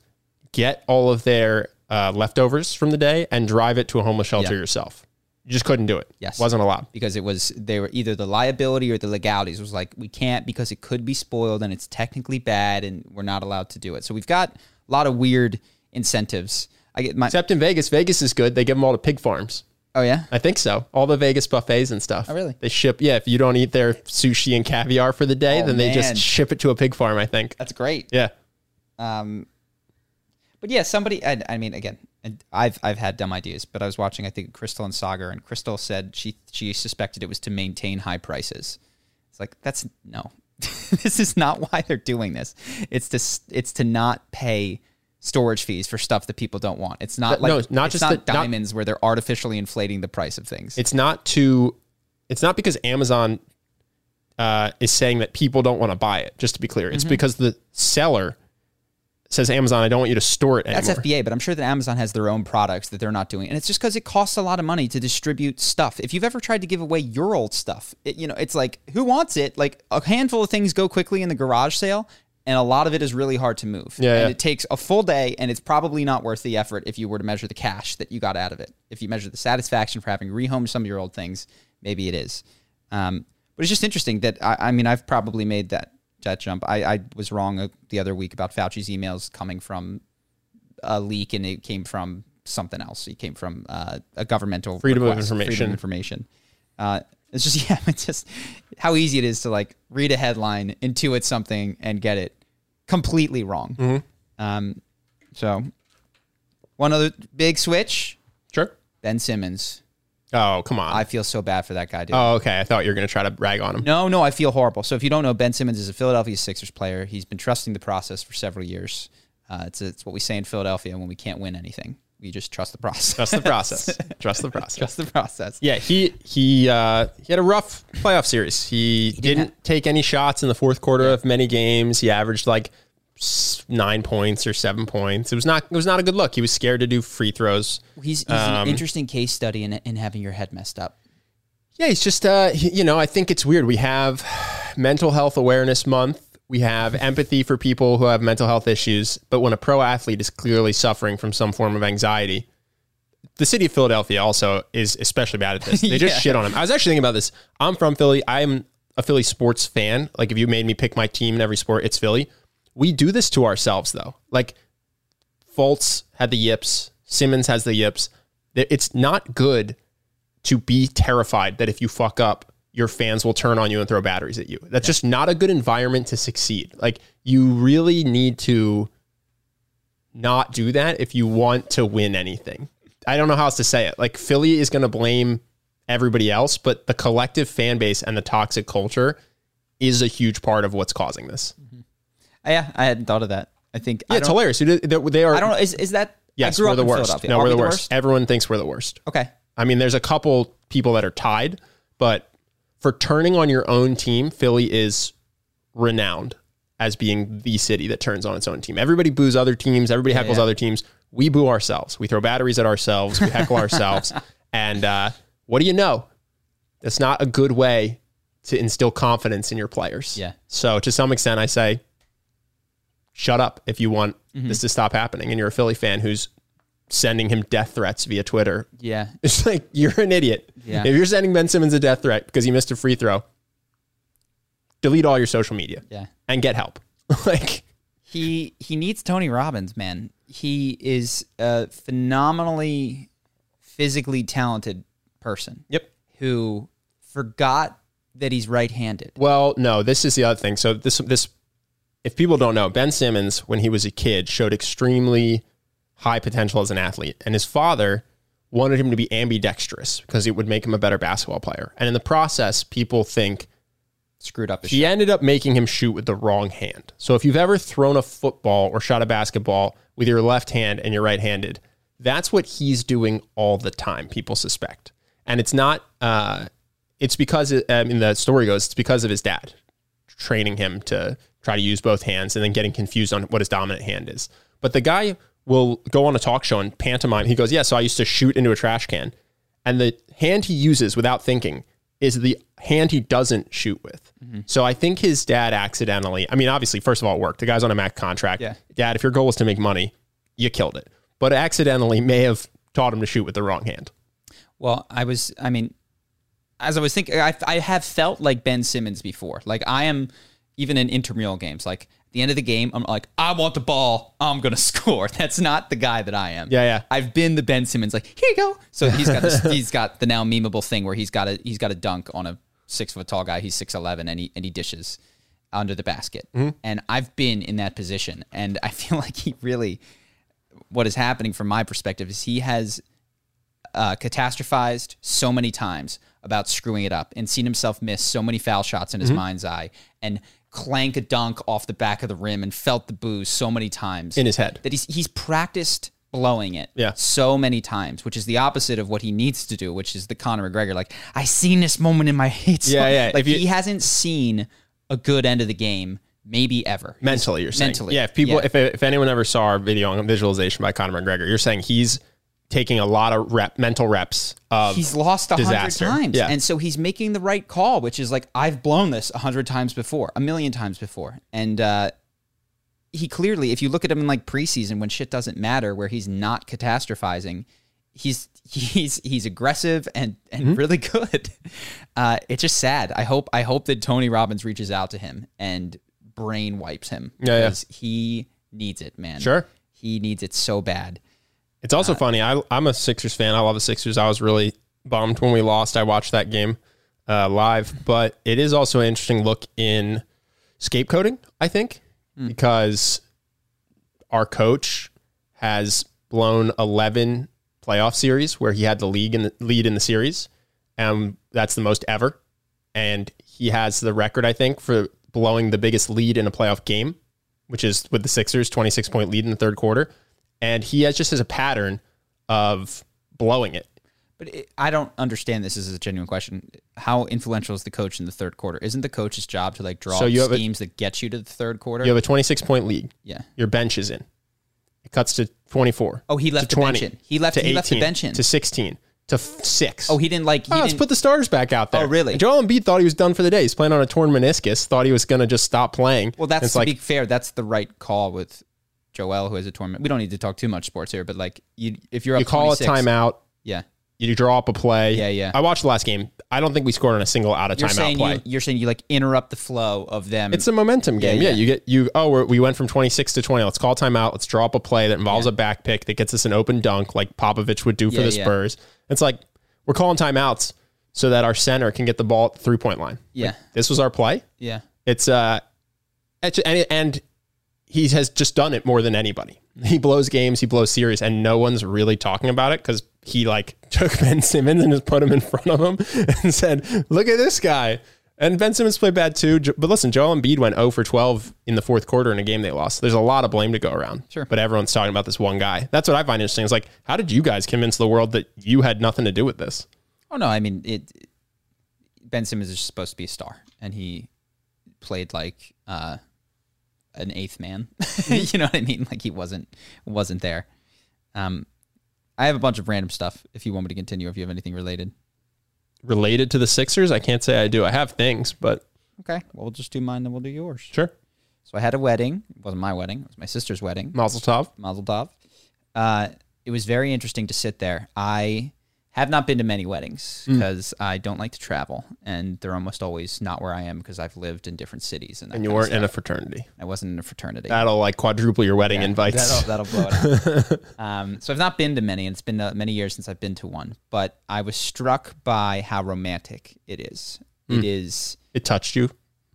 get all of their uh, leftovers from the day, and drive it to a homeless shelter Yeah. yourself. You just couldn't do it. Yes. wasn't allowed. because it was they were either the liability or the legalities was like we can't because it could be spoiled and it's technically bad and we're not allowed to do it. So we've got a lot of weird incentives. I get my Except in Vegas, Vegas is good. They give them all to pig farms. oh yeah I think so. All the Vegas buffets and stuff. Oh, really? They ship. Yeah, if you don't eat their sushi and caviar for the day, Oh, then they man. just ship it to a pig farm. I think. that's great. Yeah. Um, but yeah, somebody. I, I mean, again, and I've I've had dumb ideas, but I was watching I think Krystal and Saagar, and Krystal said she she suspected it was to maintain high prices. It's like that's no, <laughs> this is not why they're doing this. It's to it's to not pay storage fees for stuff that people don't want. It's not like no, not it's just not the- not- diamonds where they're artificially inflating the price of things. It's not to. It's not because Amazon uh, is saying that people don't want to buy it. Just to be clear, Mm-hmm. it's because the seller says Amazon, I don't want you to store it anymore. That's FBA, but I'm sure that Amazon has their own products that they're not doing, and it's just because it costs a lot of money to distribute stuff. If you've ever tried to give away your old stuff, it, you know it's like who wants it? Like a handful of things go quickly in the garage sale, and a lot of it is really hard to move. Yeah, and yeah. it takes a full day, and it's probably not worth the effort if you were to measure the cash that you got out of it. If you measure the satisfaction for having rehomed some of your old things, maybe it is. Um, but it's just interesting that I, I mean I've probably made that that jump. I, I was wrong uh, the other week about Fauci's emails coming from a leak and it came from something else. It came from uh, a governmental Freedom of request, Freedom information. of information. Uh, it's just <laughs> yeah, it's just how easy it is to like read a headline, intuit something, and get it completely wrong. Mm-hmm. Um, so one other big switch: Sure. Ben Simmons. Oh, come on. I feel so bad for that guy, dude. oh, okay. I thought you were going to try to rag on him. No, no, I feel horrible. So if you don't know, Ben Simmons is a Philadelphia Sixers player. He's been trusting the process for several years. Uh, it's it's what we say in Philadelphia when we can't win anything. We just trust the process. Trust the process. <laughs> Trust the process. trust the process. Yeah, he he uh, he had a rough playoff series. He, didn't take any shots in the fourth quarter of many games. He averaged like nine points or seven points. It was not it was not a good look. He was scared to do free throws. He's, he's Um, an interesting case study in, in having your head messed up. Yeah, he's just uh, you know I think it's weird. We have Mental Health Awareness Month. We have empathy for people who have mental health issues. But when a pro athlete is clearly suffering from some form of anxiety, the city of Philadelphia also is especially bad at this. <laughs> They just Yeah. shit on him. I was actually thinking about this. I'm from Philly. I'm a Philly sports fan. Like if you made me pick my team in every sport, it's Philly. We do this to ourselves though. Like Fultz had the yips. Simmons has the yips. It's not good to be terrified that if you fuck up, your fans will turn on you and throw batteries at you. That's just not a good environment to succeed. Like you really need to not do that if you want to win anything. I don't know how else to say it. Like Philly is going to blame everybody else, but the collective fan base and the toxic culture is a huge part of what's causing this. Yeah, I hadn't thought of that. I think Yeah, I it's hilarious. They are. I don't know. Is, is that? Yes, we're the worst. No, we're we the worst. Everyone thinks we're the worst. Okay. I mean, there's a couple people that are tied, but for turning on your own team, Philly is renowned as being the city that turns on its own team. Everybody boos other teams, everybody heckles yeah. other teams. We boo ourselves. We throw batteries at ourselves, we heckle ourselves. <laughs> And uh, what do you know? That's not a good way to instill confidence in your players. Yeah. So to some extent, I say, shut up if you want Mm-hmm. this to stop happening. And you're a Philly fan who's sending him death threats via Twitter Yeah. <laughs> it's like you're an idiot. Yeah. If you're sending Ben Simmons a death threat because he missed a free throw, delete all your social media. Yeah. and get help. <laughs> like, He he needs Tony Robbins, man. He is a phenomenally physically talented person. yep. Who forgot that he's right-handed. Well, no, this is the other thing. So this this if people don't know, Ben Simmons when he was a kid showed extremely high potential as an athlete and his father wanted him to be ambidextrous because it would make him a better basketball player. And in the process, people think Screwed up his he ended up making him shoot with the wrong hand. So if you've ever thrown a football or shot a basketball with your left hand and you're right-handed, that's what he's doing all the time. People suspect, and it's not. Uh, it's because I mean the story goes it's because of his dad training him to try to use both hands and then getting confused on what his dominant hand is. But the guy will go on a talk show and pantomime. He goes, "Yeah, so I used to shoot into a trash can." And the hand he uses without thinking is the hand he doesn't shoot with. Mm-hmm. So I think his dad accidentally, I mean, obviously, first of all, it worked. The guy's on a max contract. Yeah. Dad, if your goal was to make money, you killed it. But accidentally may have taught him to shoot with the wrong hand. Well, I was, I mean, as I was thinking, I, I have felt like Ben Simmons before. Like I am, even in intramural games, like at the end of the game, I'm like, I want the ball. I'm to <laughs> score. That's not the guy that I am. Yeah, yeah. I've been the Ben Simmons, like, here you go. So he's got this, <laughs> he's got the now memeable thing where he's got a, he's got a dunk on a six foot tall guy. He's 6'11 and he, and he dishes under the basket. And I've been in that position. And I <laughs> feel like he really, what is happening from my perspective is he has uh, catastrophized so many times about screwing it up and seen himself miss so many foul shots in his mind's eye and clank a dunk off the back of the rim and felt the boos so many times In his head. that he's he's practiced blowing it Yeah. so many times, which is the opposite of what he needs to do, which is the Conor McGregor. Like I seen this moment in my <laughs> head. Yeah, yeah. Like you- he hasn't seen a good end of the game, maybe ever. Mentally, you're saying. Mentally, Yeah, if people, yeah. if, if anyone ever saw our video on visualization by Conor McGregor, you're saying he's taking a lot of rep, mental reps of he's lost a hundred times, Yeah. and so he's making the right call, which is like I've blown this a hundred times before, a million times before, and uh, he clearly, if you look at him in like preseason when shit doesn't matter, where he's not catastrophizing, he's he's he's aggressive and and Mm-hmm. really <laughs> good. Uh, it's just sad. I hope I hope that Tony Robbins reaches out to him and brain wipes him Yeah, yeah. because he needs it, man. Sure. he needs it so bad. It's also funny. I, I'm a Sixers fan. I love the Sixers. I was really bummed when we lost. I watched that game uh, live, but it is also an interesting look in scapegoating. I think because our coach has blown 11 playoff series where he had the league in the lead in the series, and that's the most ever. And he has the record, I think, for blowing the biggest lead in a playoff game, which is with the Sixers, 26 point lead in the third quarter. And he has just has a pattern of blowing it. But it, I don't understand this. This is a genuine question. How influential is the coach in the third quarter? Isn't the coach's job to like draw So you have a- schemes that get you to the third quarter? You have a 26 point lead. yeah. Your bench is in. It cuts to 24. Oh, he left the bench in. He left- he left the 18, bench in. to 16 to f- six. Oh, he didn't like. He Oh, let's put the starters back out oh, there. Oh, really? Joel Embiid thought he was done for the day. He's playing on a torn meniscus. Thought he was going to just stop playing. well, that's to like be fair. That's the right call with Joel, who has a tournament. We don't need to talk too much sports here, but like you, if you're up you call 26, a timeout. Yeah, You draw up a play. Yeah, yeah. I watched the last game. I don't think we scored on a single out of you're timeout play. you, you're saying you like interrupt the flow of them. It's a momentum game. Yeah, Yeah, yeah. you get you. Oh, we're, we went from twenty six to twenty. Let's call timeout. Let's draw up a play that involves a back pick that gets us an open dunk, like Popovich would do for Yeah, the yeah. Spurs. It's like we're calling timeouts so that our center can get the ball at the three point line. yeah, This was our play. yeah. It's uh, and and he has just done it more than anybody. He blows games, he blows series, and no one's really talking about it because he like <laughs> took Ben Simmons and just put him in front of him <laughs> and said, "Look at this guy." And Ben Simmons played bad too. But listen, Joel Embiid went 0 for 12 in the fourth quarter in a game they lost. There's a lot of blame to go around. Sure. But everyone's talking about this one guy. That's what I find interesting. Is like, how did you guys convince the world that you had nothing to do with this? Oh no, I mean it. Ben Simmons is supposed to be a star, and he played like uh, an eighth man. <laughs> you know what I mean? Like he wasn't wasn't there. Um, I have a bunch of random stuff. If you want me to continue, if you have anything related. Related to the Sixers, I can't say I do. I have things, but Okay, well we'll just do mine, then we'll do yours. sure. So I had a wedding. It wasn't my wedding. It was my sister's wedding. Mazel tov. Mazel tov. Uh, it was very interesting to sit there. I Have not been to many weddings because I don't like to travel, and they're almost always not where I am because I've lived in different cities. And, And you weren't in a fraternity. I wasn't in a fraternity. That'll like quadruple your wedding invites. That'll, that'll blow it up. <laughs> um, so I've not been to many, and it's been uh, many years since I've been to one. But I was struck by how romantic it is. Hmm. It is it touched you.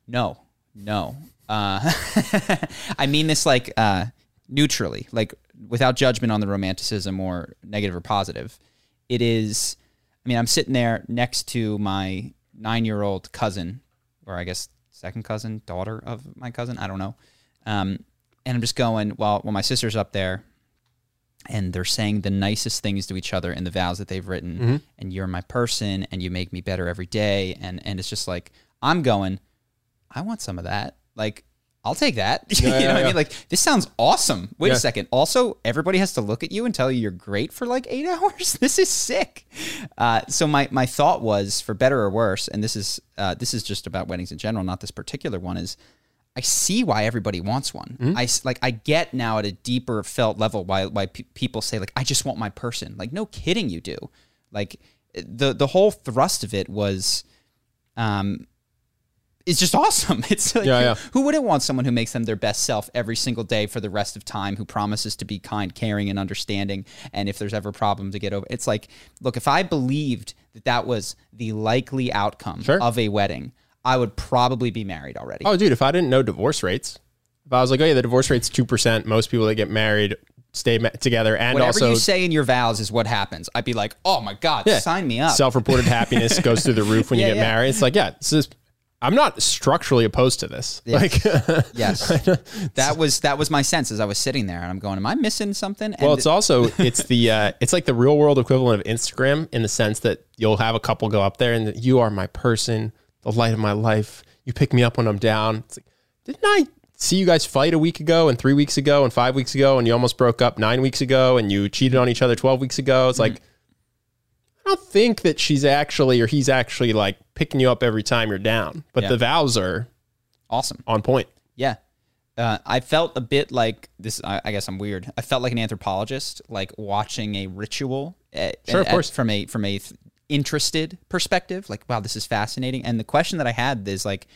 no, no. Uh, <laughs> I mean this like uh, neutrally, like without judgment on the romanticism or negative or positive. It is. I mean, I'm sitting there next to my nine-year-old cousin, or I guess second cousin, daughter of my cousin. I don't know. Um, and I'm just going while while my sister's up there, and they're saying the nicest things to each other in the vows that they've written. And you're my person, and you make me better every day. And and it's just like I'm going. I want some of that. Like, I'll take that. <laughs> you know yeah, what I mean? Like, this sounds awesome. Wait Yeah. a second. Also, everybody has to look at you and tell you you're great for like eight <laughs> hours. This is sick. Uh, so my my thought was, for better or worse, and this is uh, this is just about weddings in general, not this particular one. Is I see why everybody wants one. Mm-hmm. I like I get now at a deeper felt level why why pe- people say like I just want my person. Like no kidding, you do. Like the the whole thrust of it was, um, is just awesome. <laughs> It's like Yeah, yeah. who wouldn't want someone who makes them their best self every single day for the rest of time, who promises to be kind, caring, and understanding, and if there's ever a problem to get over, it's like, look, if I believed that that was the likely outcome Sure. of a wedding, I would probably be married already. Oh, dude, if I didn't know divorce rates, if I was like, oh yeah, the divorce rate's two percent. Most people that get married stay together, and Whatever also you say in your vows is what happens. I'd be like, oh my god, Yeah. sign me up. self-reported happiness <laughs> goes through the roof when Yeah, you get married. It's like, yeah, this is. I'm not structurally opposed to this. Like, <laughs> yes, that was that was my sense as I was sitting there, and I'm going, am I missing something? And well, it's also it's the uh, it's like the real world equivalent of Instagram in the sense that you'll have a couple go up there and that you are my person, the light of my life. You pick me up when I'm down. It's like, didn't I see you guys fight a week ago and three weeks ago and five weeks ago and you almost broke up nine weeks ago and you cheated on each other twelve weeks ago? It's like I don't think that she's actually or he's actually like picking you up every time you're down, but Yeah. the vows are awesome. on point. Yeah. Uh, I felt a bit like this. I, I guess I'm weird. I felt like an anthropologist, like watching a ritual. At, Sure, of at- course. From a from a th- interested perspective, like wow, this is fascinating. And the question that I had is like,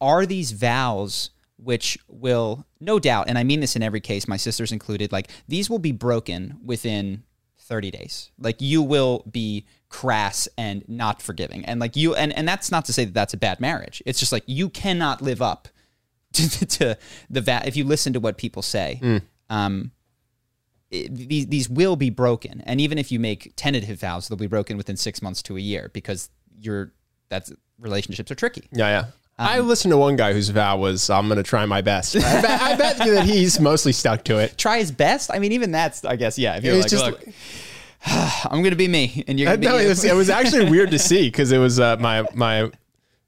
are these vows which will no doubt, and I mean this in every case, my sisters included, like these will be broken within 30 days. Like you will be crass and not forgiving. And like you and and that's not to say that that's a bad marriage. It's just like you cannot live up <laughs> to, to the va- if you listen to what people say. Um it- these these will be broken. And even if you make tentative vows, they'll be broken within 6 months to a year because you're that's relationships are tricky. Yeah, yeah. Um, I listened to one guy whose vow was, "I'm going to try my best." I bet, I bet you <laughs> that he's mostly stuck to it. Try his best. I mean even that's I guess yeah, if you're It like just- look, <sighs> I'm going to be me and you're going to be you. it, was, it was actually <laughs> weird to see because it was uh, my my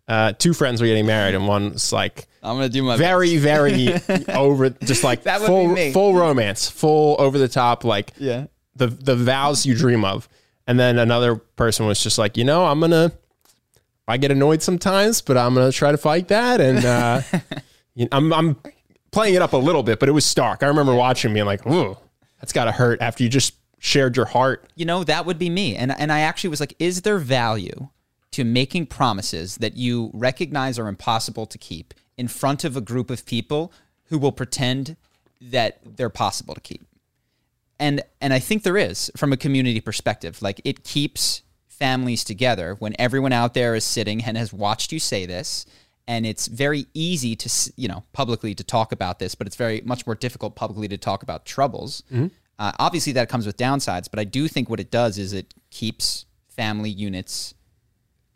uh, two friends were getting married, and one was like I'm going to do my very, very <laughs> over, just like That full full romance, full over the top, like Yeah. the the vows you dream of. And then another person was just like, you know, I'm gonna. I get annoyed sometimes, but I'm gonna try to fight that, and uh, <laughs> you know, I'm I'm playing it up a little bit, but it was stark. I remember watching, me and being like, "Ooh, that's got to hurt." After you just shared your heart, you know that would be me and and i actually was like is there value to making promises that you recognize are impossible to keep in front of a group of people who will pretend that they're possible to keep and and i think there is from a community perspective like it keeps families together when everyone out there is sitting and has watched you say this and it's very easy to you know publicly to talk about this but it's very much more difficult publicly to talk about troubles uh, obviously that comes with downsides but i do think what it does is it keeps family units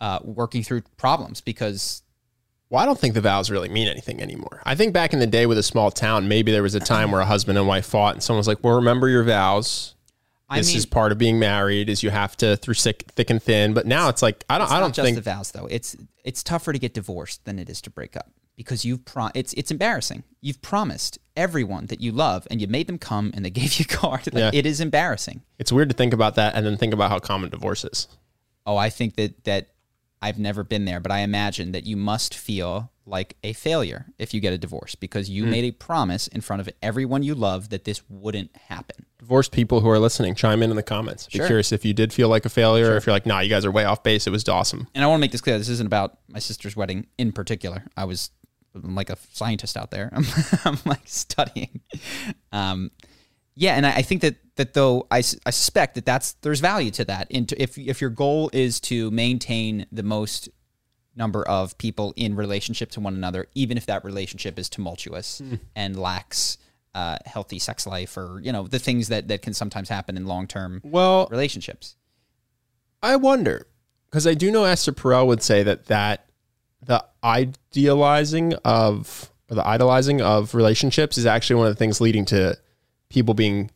uh, working through problems because well, I don't think the vows really mean anything anymore. I think back in the day with a small town, maybe there was a time <clears throat> where a husband and wife fought, and someone was like, "Well, remember your vows." I this mean, is part of being married is you have to through thick, thick and thin but now it's like i don't it's i don't just think the vows though. It's it's tougher to get divorced than it is to break up because you've pro- it's it's embarrassing. You've promised everyone that you love and you made them come and they <laughs> gave you a card. Like, Yeah. It is embarrassing. it's weird to think about that and then think about how common divorce is Oh, I think that that I've never been there, but I imagine that you must feel like a failure if you get a divorce because you made a promise in front of everyone you love that this wouldn't happen. Divorced people who are listening, chime in in the comments. Be Sure. curious if you did feel like a failure or if you're like, nah, you guys are way off base. It was awesome. and I want to make this clear. This isn't about my sister's wedding in particular. I was I'm like a scientist out there. <laughs> I'm, I'm like studying. Um, yeah, and I, I think that that though I, I suspect that that's there's value to that. Into if if your goal is to maintain the most number of people in relationship to one another, even if that relationship is tumultuous and lacks uh, healthy sex life or you know the things that that can sometimes happen in long term Well, relationships. I wonder because I do know Esther Perel would say that that the idealizing of or the idolizing of relationships is actually one of the things leading to people being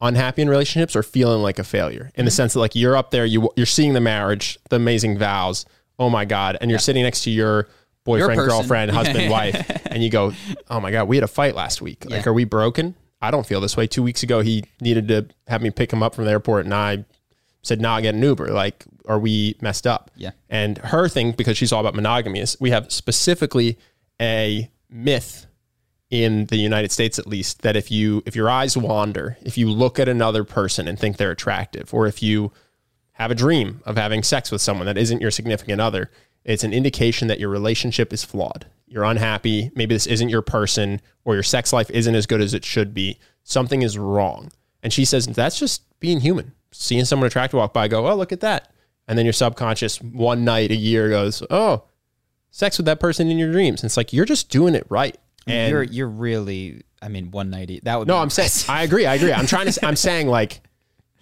unhappy in relationships or feeling like a failure. In the mm-hmm. sense that like you're up there you you're seeing the marriage the amazing vows. Oh my god. And you're sitting next to your boyfriend person. girlfriend <laughs> husband wife and you go oh my god we had a fight last week. Like are we broken? I don't feel this way. Two weeks ago he needed to have me pick him up from the airport and I said, "Nah, get an Uber." Like, are we messed up? Yeah. And her thing, because she's all about monogamy, is we have specifically a myth in the United States, at least, that if you if your eyes wander, if you look at another person and think they're attractive, or if you have a dream of having sex with someone that isn't your significant other, it's an indication that your relationship is flawed. You're unhappy. Maybe this isn't your person, or your sex life isn't as good as it should be. Something is wrong. And she says that's just being human. Seeing someone attractive walk by, go, oh, look at that. And then your subconscious one night a year goes, oh, sex with that person in your dreams. And it's like, you're just doing it right. And you're you're really I mean one ninety that would no, be I'm saying I agree. I agree. I'm trying to. I'm saying like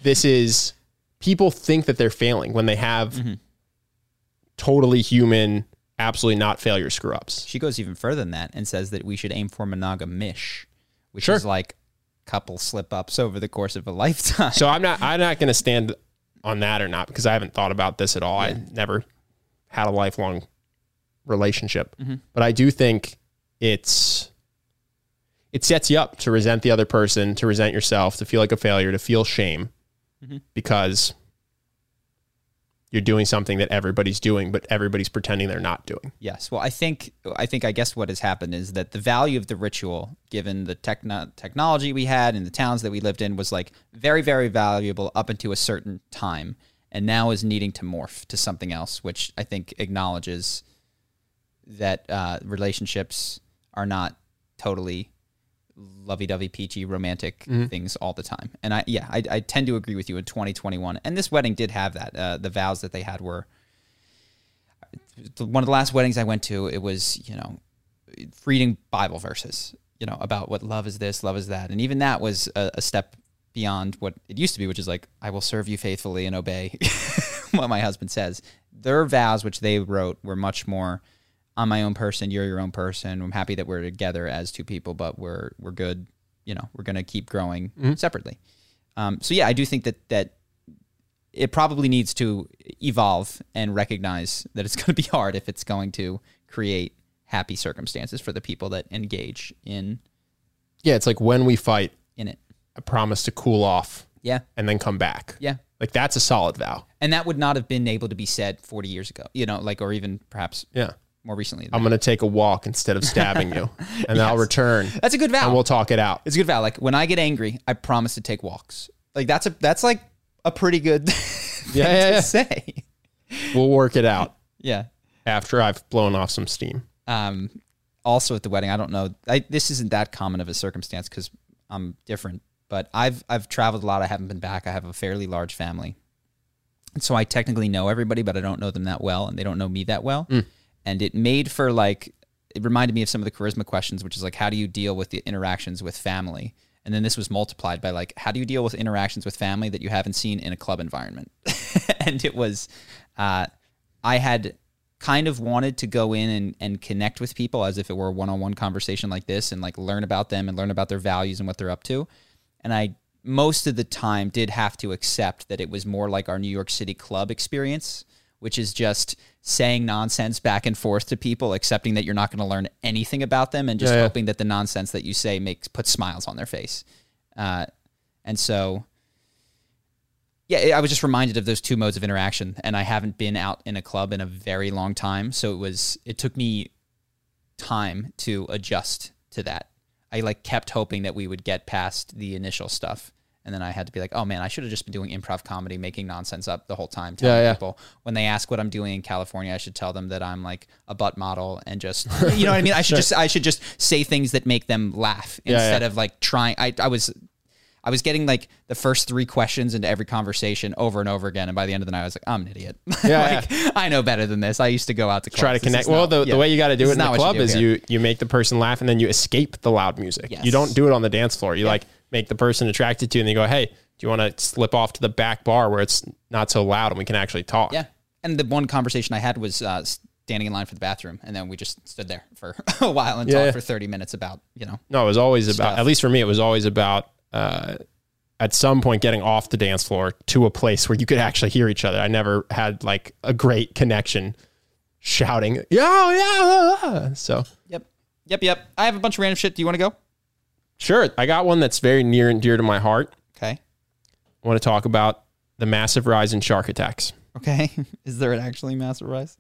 this is people think that they're failing when they have mm-hmm. totally human, absolutely not failure screw ups. She goes even further than that and says that we should aim for monogamish, which Sure. is like couple slip ups over the course of a <laughs> lifetime. So I'm not. I'm not going to stand on that or not because I haven't thought about this at all. I never had a lifelong relationship, mm-hmm. but I do think it's it sets you up to resent the other person, to resent yourself, to feel like a failure, to feel shame because you're doing something that everybody's doing, but everybody's pretending they're not doing. Yes. Well, I think I think I guess what has happened is that the value of the ritual, given the techno- technology we had in the towns that we lived in, was like very very valuable up until a certain time, and now is needing to morph to something else, which I think acknowledges that uh, relationships are not totally lovey-dovey peachy romantic things all the time and i yeah I, I tend to agree with you in 2021 and this wedding did have that uh, the vows that they had were one of the last weddings I went to, it was, you know, reading Bible verses, you know, about what love is this, love is that. And even that was a, a step beyond what it used to be, which is like, I will serve you faithfully and obey <laughs> what my husband says. Their vows, which they wrote, were much more I'm my own person, you're your own person. I'm happy that we're together as two people, but we're we're good. You know, we're gonna keep growing separately. Um, so yeah, I do think that that it probably needs to evolve and recognize that it's <laughs> going to be hard if it's going to create happy circumstances for the people that engage in Yeah, it's like when we fight, in it. I promise to cool off Yeah, and then come back. yeah. Like that's a solid vow. And that would not have been able to be said 40 years ago, you know, like, or even perhaps Yeah. More recently. than I'm going to take a walk instead of stabbing you, <laughs> and then I'll return That's a good vow. and we'll talk it out. it's a good vow. Like when I get angry, I promise to take walks. Like that's a, that's like a pretty good <laughs> thing Yeah, yeah, to yeah. say. We'll work it out <laughs> Yeah. after I've blown off some steam. um, also at the wedding, I don't know. I, this isn't that common of a circumstance because I'm different. But I've I've traveled a lot. I haven't been back. I have a fairly large family, and so I technically know everybody, but I don't know them that well, and they don't know me that well. And it made for like it reminded me of some of the charisma questions, which is like how do you deal with the interactions with family. And then this was multiplied by like, how do you deal with interactions with family that you haven't seen in a club environment? <laughs> and it was, uh, I had kind of wanted to go in and, and connect with people as if it were a one-on-one conversation like this and like learn about them and learn about their values and what they're up to and i most of the time did have to accept that it was more like our new york city club experience which is just saying nonsense back and forth to people accepting that you're not going to learn anything about them and just Yeah, yeah. hoping that the nonsense that you say makes puts smiles on their face uh, and so yeah, I was just reminded of those two modes of interaction, and I haven't been out in a club in a very long time, so it was it took me time to adjust to that. I like kept hoping that we would get past the initial stuff, And then I had to be like, oh man, I should have just been doing improv comedy, making nonsense up the whole time. Telling Yeah, yeah. people when they ask what I'm doing in California, I should tell them that I'm like a butt model and just, <laughs> you know what I mean? I should just, I should just say things that make them laugh Yeah, instead yeah. of like trying. I, I was, I was getting like the first three questions into every conversation over and over again, and by the end of the night, I was like, I'm an idiot. <laughs> Yeah, like I know better than this. I used to go out to Try to connect. Well, not- the, yeah. the way you got to do This it in the club do is here. you you make the person laugh and then you escape the loud music. Yes. You don't do it on the dance floor. You like make the person attracted to you and you go, hey, do you want to slip off to the back bar where it's not so loud and we can actually talk? Yeah. And the one conversation I had was uh, standing in line for the bathroom, and then we just stood there for <laughs> a while and Yeah, talked yeah. for 30 minutes about, you know, No, it was always about, at least for me, it was always about, uh, at some point getting off the dance floor to a place where you could actually hear each other. I never had like a great connection shouting, yeah, yeah. So yep, yep, yep. I have a bunch of random shit. Do you want to go? Sure. I got one that's very near and dear to my heart. Okay. I want to talk about the massive rise in shark attacks. Okay. <laughs> Is there an actually massive rise?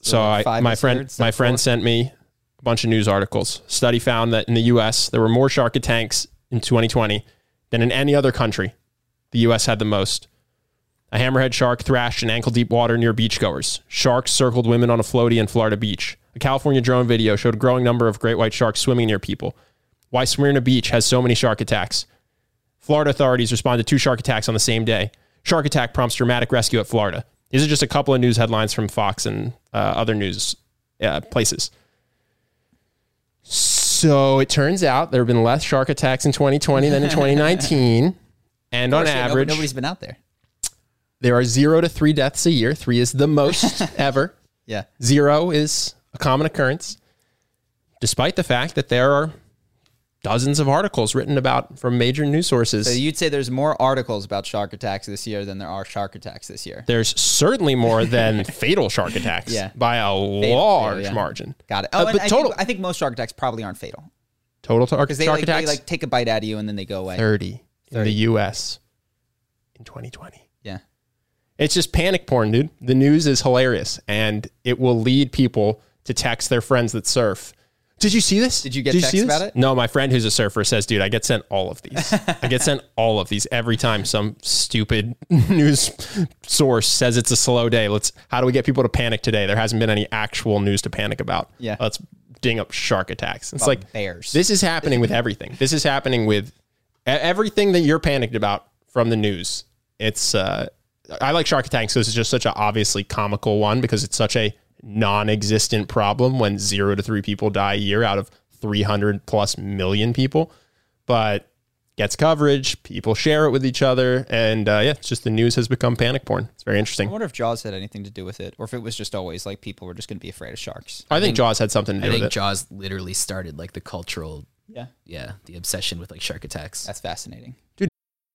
Is So I, my friend, my friend four? sent me a bunch of news articles. Study found that in the U.S. there were more shark attacks in 2020 than in any other country. The U.S. had the most. A hammerhead shark thrashed in ankle-deep water near beachgoers. Sharks circled women on a floaty in Florida Beach. A California drone video showed a growing number of great white sharks swimming near people. Why Smyrna Beach has so many shark attacks. Florida authorities respond to two shark attacks on the same day. Shark attack prompts dramatic rescue at Florida. These are just a couple of news headlines from Fox and uh, other news uh, places. So it turns out there have been less shark attacks in 2020 than in 2019. <laughs> And on average, nobody's been out there. there are zero to three deaths a year. Three is the most <laughs> ever. Yeah. Zero is a common occurrence, despite the fact that there are dozens of articles written about from major news sources. So you'd say there's more articles about shark attacks this year than there are shark attacks this year. there's certainly more than <laughs> fatal shark attacks Yeah. by a fatal, large yeah. margin. Got it. Uh, Oh, and but I, total think, I think most shark attacks probably aren't fatal total tar- shark like, they like take a bite out of you and then they go away. 30 in the US in 2020. Yeah. It's just panic porn, dude. The news is hilarious and it will lead people to text their friends that surf. Did you see this? Did you get see texts this?" about it? No, my friend who's a surfer says, dude, I get sent all of these. I get sent all of these every time some stupid <laughs> news source says it's a slow day. Let's how do we get people to panic today? There hasn't been any actual news to panic about. Yeah. Let's ding up shark attacks. It's About like bears. This is happening with everything. This is happening with e- everything that you're panicked about from the news. It's uh, I like shark attacks because it's just such an obviously comical one because it's such a non-existent problem when zero to three people die a year out of 300 plus million people, but gets coverage. People share it with each other, and uh, yeah, it's just the news has become panic porn. It's very interesting I wonder if Jaws had anything to do with it, or if it was just always like people were just going to be afraid of sharks. I think Jaws had something to I do think with it. Jaws literally started like the cultural, Yeah, yeah, the obsession with like shark attacks. that's fascinating.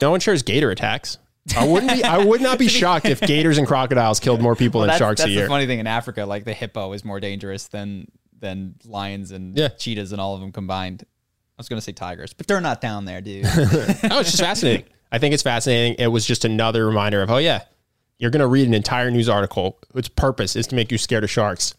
No one shares gator attacks. I wouldn't be. I would not be <laughs> shocked if gators and crocodiles killed more people than that's, sharks that's a year. the funny thing in Africa. Like the hippo is more dangerous than than lions and Yeah. cheetahs and all of them combined. I was going to say tigers, but they're not down there, dude. <laughs> oh, it's just fascinating. I think it's fascinating. It was just another reminder of, oh yeah, you're going to read an entire news article. Its purpose is to make you scared of sharks,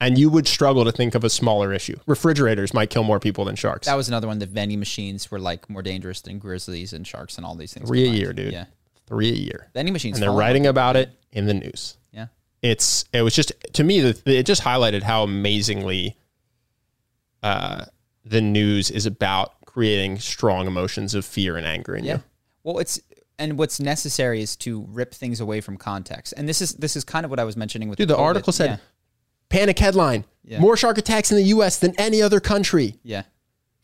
and you would struggle to think of a smaller issue. Refrigerators might kill more people than sharks. that was another one. The vending machines were like more dangerous than grizzlies and sharks and all these things. Three a year, dude. Yeah, Three a year, vending machines. and they're writing about it in the news. Yeah, It's it was just to me the, it just highlighted how amazingly uh, the news is about creating strong emotions of fear and anger in yeah. you. Well, it's and what's necessary is to rip things away from context. And this is this is kind of what I was mentioning with Dude, the COVID. article said yeah, panic headline: Yeah. more shark attacks in the U.S. than any other country. yeah,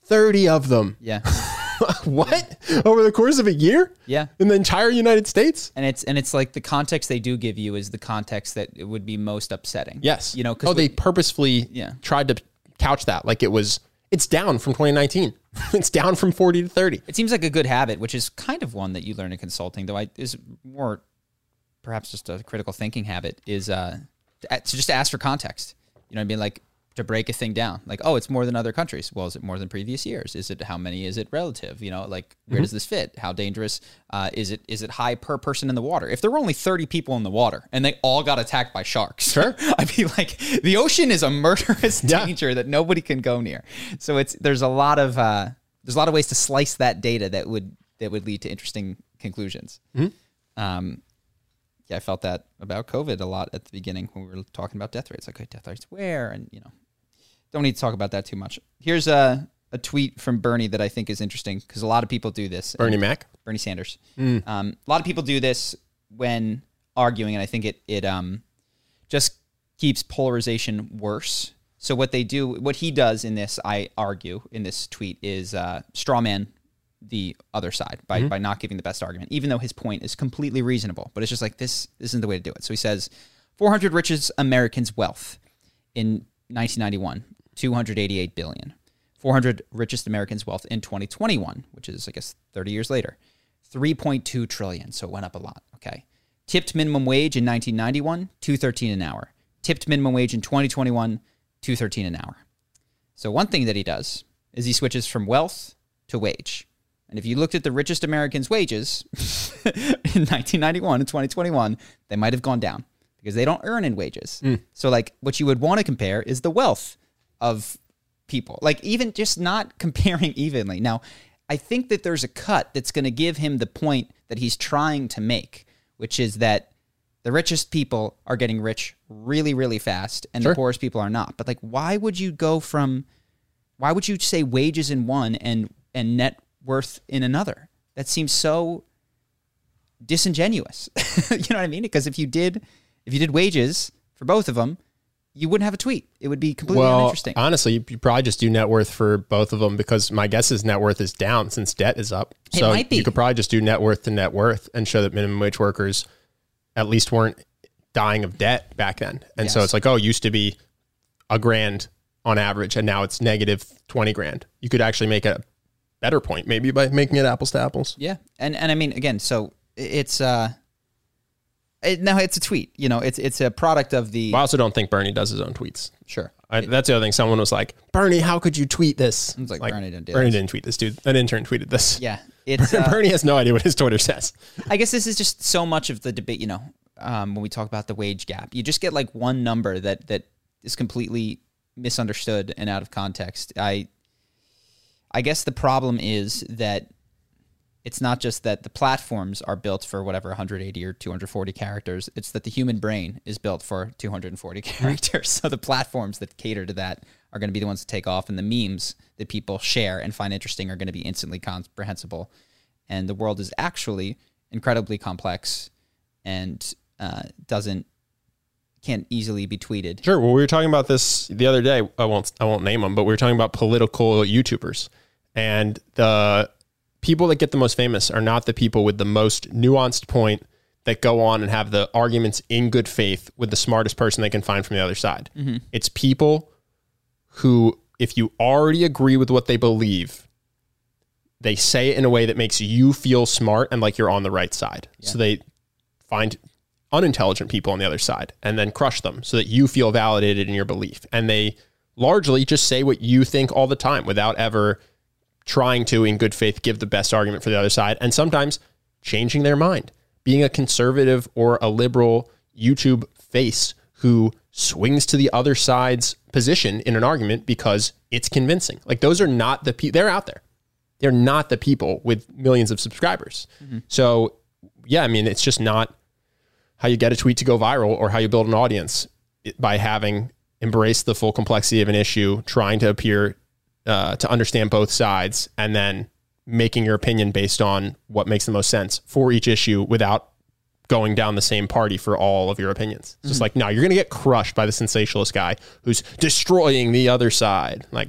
Thirty of them. yeah, <laughs> what over the course of a year yeah. in the entire United States? And it's and it's like the context they do give you is the context that it would be most upsetting. Yes, you know, because oh, they purposefully Yeah. tried to couch that like it was. It's down from 2019. <laughs> it's down from 40 to 30. it seems like a good habit, which is kind of one that you learn in consulting, though I is more perhaps just a critical thinking habit is uh to, to just to ask for context. You know what I mean? Like to break a thing down. Like, oh, it's more than other countries. Well, is it more than previous years? Is it how many is it relative? You know, like where does this fit? How dangerous uh, is it? Is it high per person in the water? If there were only thirty people in the water and they all got attacked by sharks, Sure. <laughs> I'd be like, the ocean is a murderous Yeah. danger that nobody can go near. So it's there's a lot of uh, there's a lot of ways to slice that data that would that would lead to interesting conclusions. Um, yeah, I felt that about COVID a lot at the beginning when we were talking about death rates. Like, okay, death rates where? And, you know, don't need to talk about that too much. Here's a, a tweet from Bernie that I think is interesting because a lot of people do this. Bernie Mac. Bernie Sanders. Um, a lot of people do this when arguing, and I think it it um just keeps polarization worse. So what they do, what he does in this, I argue in this tweet, is uh, strawman the other side by, mm-hmm. by not giving the best argument, even though his point is completely reasonable. But it's just like this, this isn't the way to do it. So he says, 400 richest Americans' wealth in 1991, 288 billion. 400 richest Americans' wealth in 2021, which is I guess 30 years later, 3.2 trillion. So it went up a lot. Okay. Tipped minimum wage in 1991, 213 an hour. Tipped minimum wage in 2021, 213 an hour. So one thing that he does is he switches from wealth to wage. And if you looked at the richest Americans' wages <laughs> in 1991 and 2021, they might have gone down because they don't earn in wages. Hmm. So like what you would want to compare is the wealth of people. Like even just not <laughs> comparing evenly. Now, I think that there's a cut that's going to give him the point that he's trying to make, which is that the richest people are getting rich really really fast and Sure. the poorest people are not. But like why would you go from why would you say wages in one and and net worth in another? That seems so disingenuous. <laughs> you know what I mean? Because if you did if you did wages for both of them, you wouldn't have a tweet. It would be completely Well, uninteresting. honestly, you, you probably just do net worth for both of them because my guess is net worth is down since debt is up. It So might be. you could probably just do net worth to net worth and show that minimum wage workers at least weren't dying of debt back then. And so it's like, oh, it used to be a grand on average, and now it's negative twenty grand. You could actually make a better point maybe by making it apples to apples. Yeah, and and I mean again, so it's uh, it, no, it's a tweet. You know, it's it's a product of the I also don't think Bernie does his own tweets. sure. I, that's the other thing. Someone was like, "Bernie, how could you tweet this?" It's like, Bernie didn't do Bernie this. didn't tweet this, dude. An intern tweeted this. Yeah, <laughs> it's. Uh, Bernie has no idea what his Twitter says. I guess this is just so much of the debate. You know, um, when we talk about the wage gap, you just get like one number that that is completely misunderstood and out of context. I, I guess the problem is that it's not just that the platforms are built for whatever 180 or 240 characters. It's that the human brain is built for 240 <laughs> characters. So the platforms that cater to that are going to be the ones to take off, and the memes that people share and find interesting are going to be instantly comprehensible. And the world is actually incredibly complex and uh, doesn't can't easily be tweeted. Sure. Well, we were talking about this the other day. I won't. I won't name them, but we were talking about political YouTubers, and the people that get the most famous are not the people with the most nuanced point that go on and have the arguments in good faith with the smartest person they can find from the other side. Mm-hmm. It's people who, if you already agree with what they believe, they say it in a way that makes you feel smart and like you're on the right side. So they find unintelligent people on the other side and then crush them so that you feel validated in your belief. And they largely just say what you think all the time without ever trying to, in good faith, give the best argument for the other side and sometimes changing their mind. Being a conservative or a liberal YouTube face who swings to the other side's position in an argument because it's convincing. Like those are not the people, they're out there. They're not the people with millions of subscribers. Mm-hmm. So, yeah, I mean, it's just not how you get a tweet to go viral or how you build an audience by having embraced the full complexity of an issue, trying to appear uh, to understand both sides, and then making your opinion based on what makes the most sense for each issue without going down the same party for all of your opinions. It's just like, no, you're going to get crushed by the sensationalist guy who's destroying the other side. Like,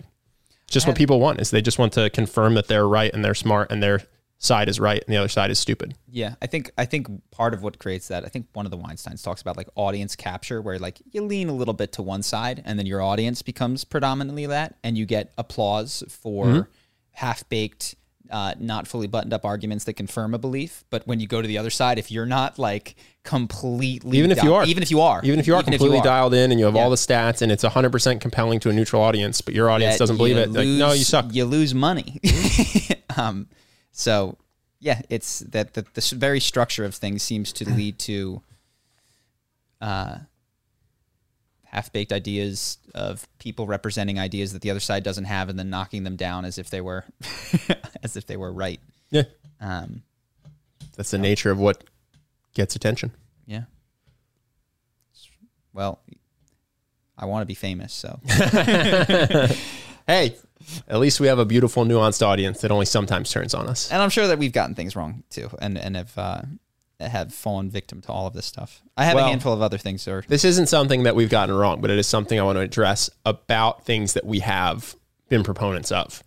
just what people want is they just want to confirm that they're right and they're smart and their side is right and the other side is stupid. Yeah, I think I think part of what creates that, I think one of the Weinsteins talks about like audience capture, where like you lean a little bit to one side, and then your audience becomes predominantly that, and you get applause for half baked, uh, not fully buttoned up arguments that confirm a belief. But when you go to the other side, if you're not like completely, Even if you are. even if you are, Even if you are completely are, dialed in and you have Yeah. all the stats and it's 100% compelling to a neutral audience, but your audience that doesn't believe you it, like, no, you suck. You lose money. <laughs> um, so yeah, it's that the, the very structure of things seems to <clears throat> lead to uh, half baked ideas of people representing ideas that the other side doesn't have, and then knocking them down as if they were <laughs> as if they were right. Yeah. Um, That's the nature of what gets attention. yeah. Well, I want to be famous, so <laughs> <laughs> Hey, at least we have a beautiful, nuanced audience that only sometimes turns on us. and I'm sure that we've gotten things wrong too, and and have uh, have fallen victim to all of this stuff. I have Well- a handful of other things, or This isn't something that we've gotten wrong, but it is something I want to address about things that we have been proponents of.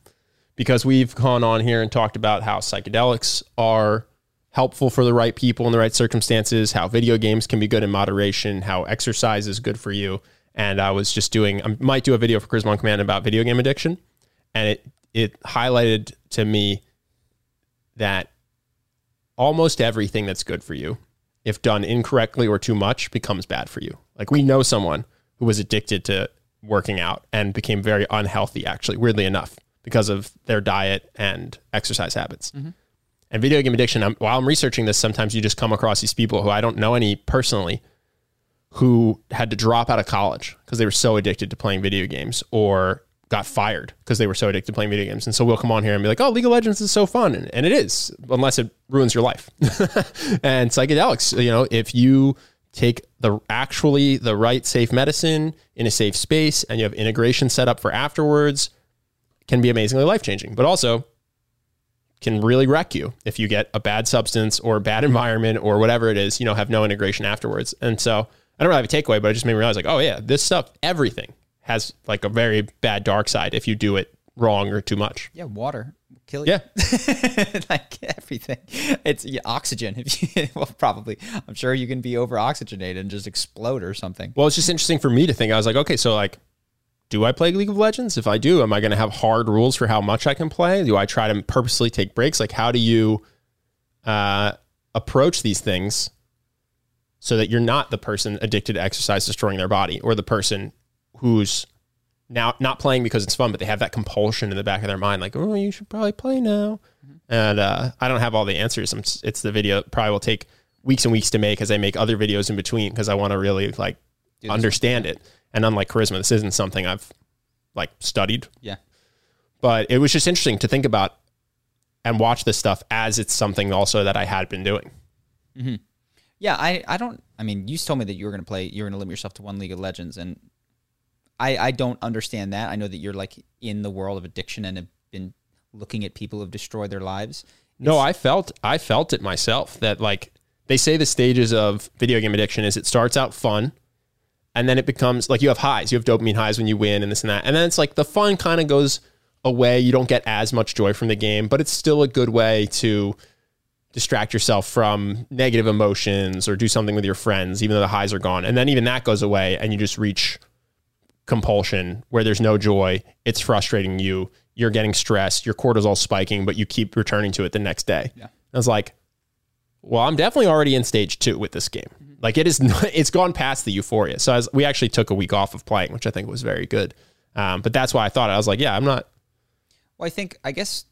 Because we've gone on here and talked about how psychedelics are helpful for the right people in the right circumstances, how video games can be good in moderation, how exercise is good for you. And I was just doing, I might do a video for Charisma on Command about video game addiction. And it, it highlighted to me that almost everything that's good for you, if done incorrectly or too much, becomes bad for you. Like we know someone who was addicted to working out and became very unhealthy, actually, weirdly enough, because of their diet and exercise habits. Mm-hmm. And video game addiction, I'm, while I'm researching this, sometimes you just come across these people who I don't know any personally who had to drop out of college because they were so addicted to playing video games or got fired because they were so addicted to playing video games. And so we'll come on here and be like, oh, League of Legends is so fun. And, and it is, unless it ruins your life. <laughs> and psychedelics, you know, if you take the actually the right safe medicine in a safe space and you have integration set up for afterwards, can be amazingly life changing. But also can really wreck you if you get a bad substance or a bad <laughs> environment or whatever it is, you know, have no integration afterwards. And so I don't really have a takeaway, but it just made me realize like, oh yeah, this stuff, everything has like a very bad dark side if you do it wrong or too much. yeah, water will kill you. Yeah. <laughs> like everything. It's yeah, oxygen. If <laughs> you, well, probably. I'm sure you can be over oxygenated and just explode or something. Well, it's just interesting for me to think. I was like, okay, so like, do I play League of Legends? If I do, am I going to have hard rules for how much I can play? Do I try to purposely take breaks? Like, how do you uh, approach these things so that you're not the person addicted to exercise destroying their body or the person who's now not playing because it's fun, but they have that compulsion in the back of their mind, like, oh, you should probably play now. And uh, I don't have all the answers. I'm, it's the video probably will take weeks and weeks to make as I make other videos in between because I want to really like understand it. And unlike charisma, this isn't something I've like studied, Yeah. but it was just interesting to think about and watch this stuff as it's something also that I had been doing. Yeah, I, I don't I mean, you told me that you were gonna play you were gonna limit yourself to one League of Legends and I I don't understand that. I know that you're like in the world of addiction and have been looking at people who've destroyed their lives. No, I felt I felt it myself that like they say the stages of video game addiction is it starts out fun and then it becomes like you have highs, you have dopamine highs when you win and this and that. And then it's like the fun kind of goes away. You don't get as much joy from the game, but it's still a good way to distract yourself from negative emotions or do something with your friends even though the highs are gone. And then even that goes away and you just reach compulsion where there's no joy. It's frustrating you. You're getting stressed. Your cortisol spiking, but you keep returning to it the next day. Yeah. I was like, well, I'm definitely already in stage two with this game. Like it is, <laughs> it's gone past the euphoria. So I was, we actually took a week off of playing, which I think was very good. Um, but that's why I thought I was like, yeah, I'm not. Well, I think I guess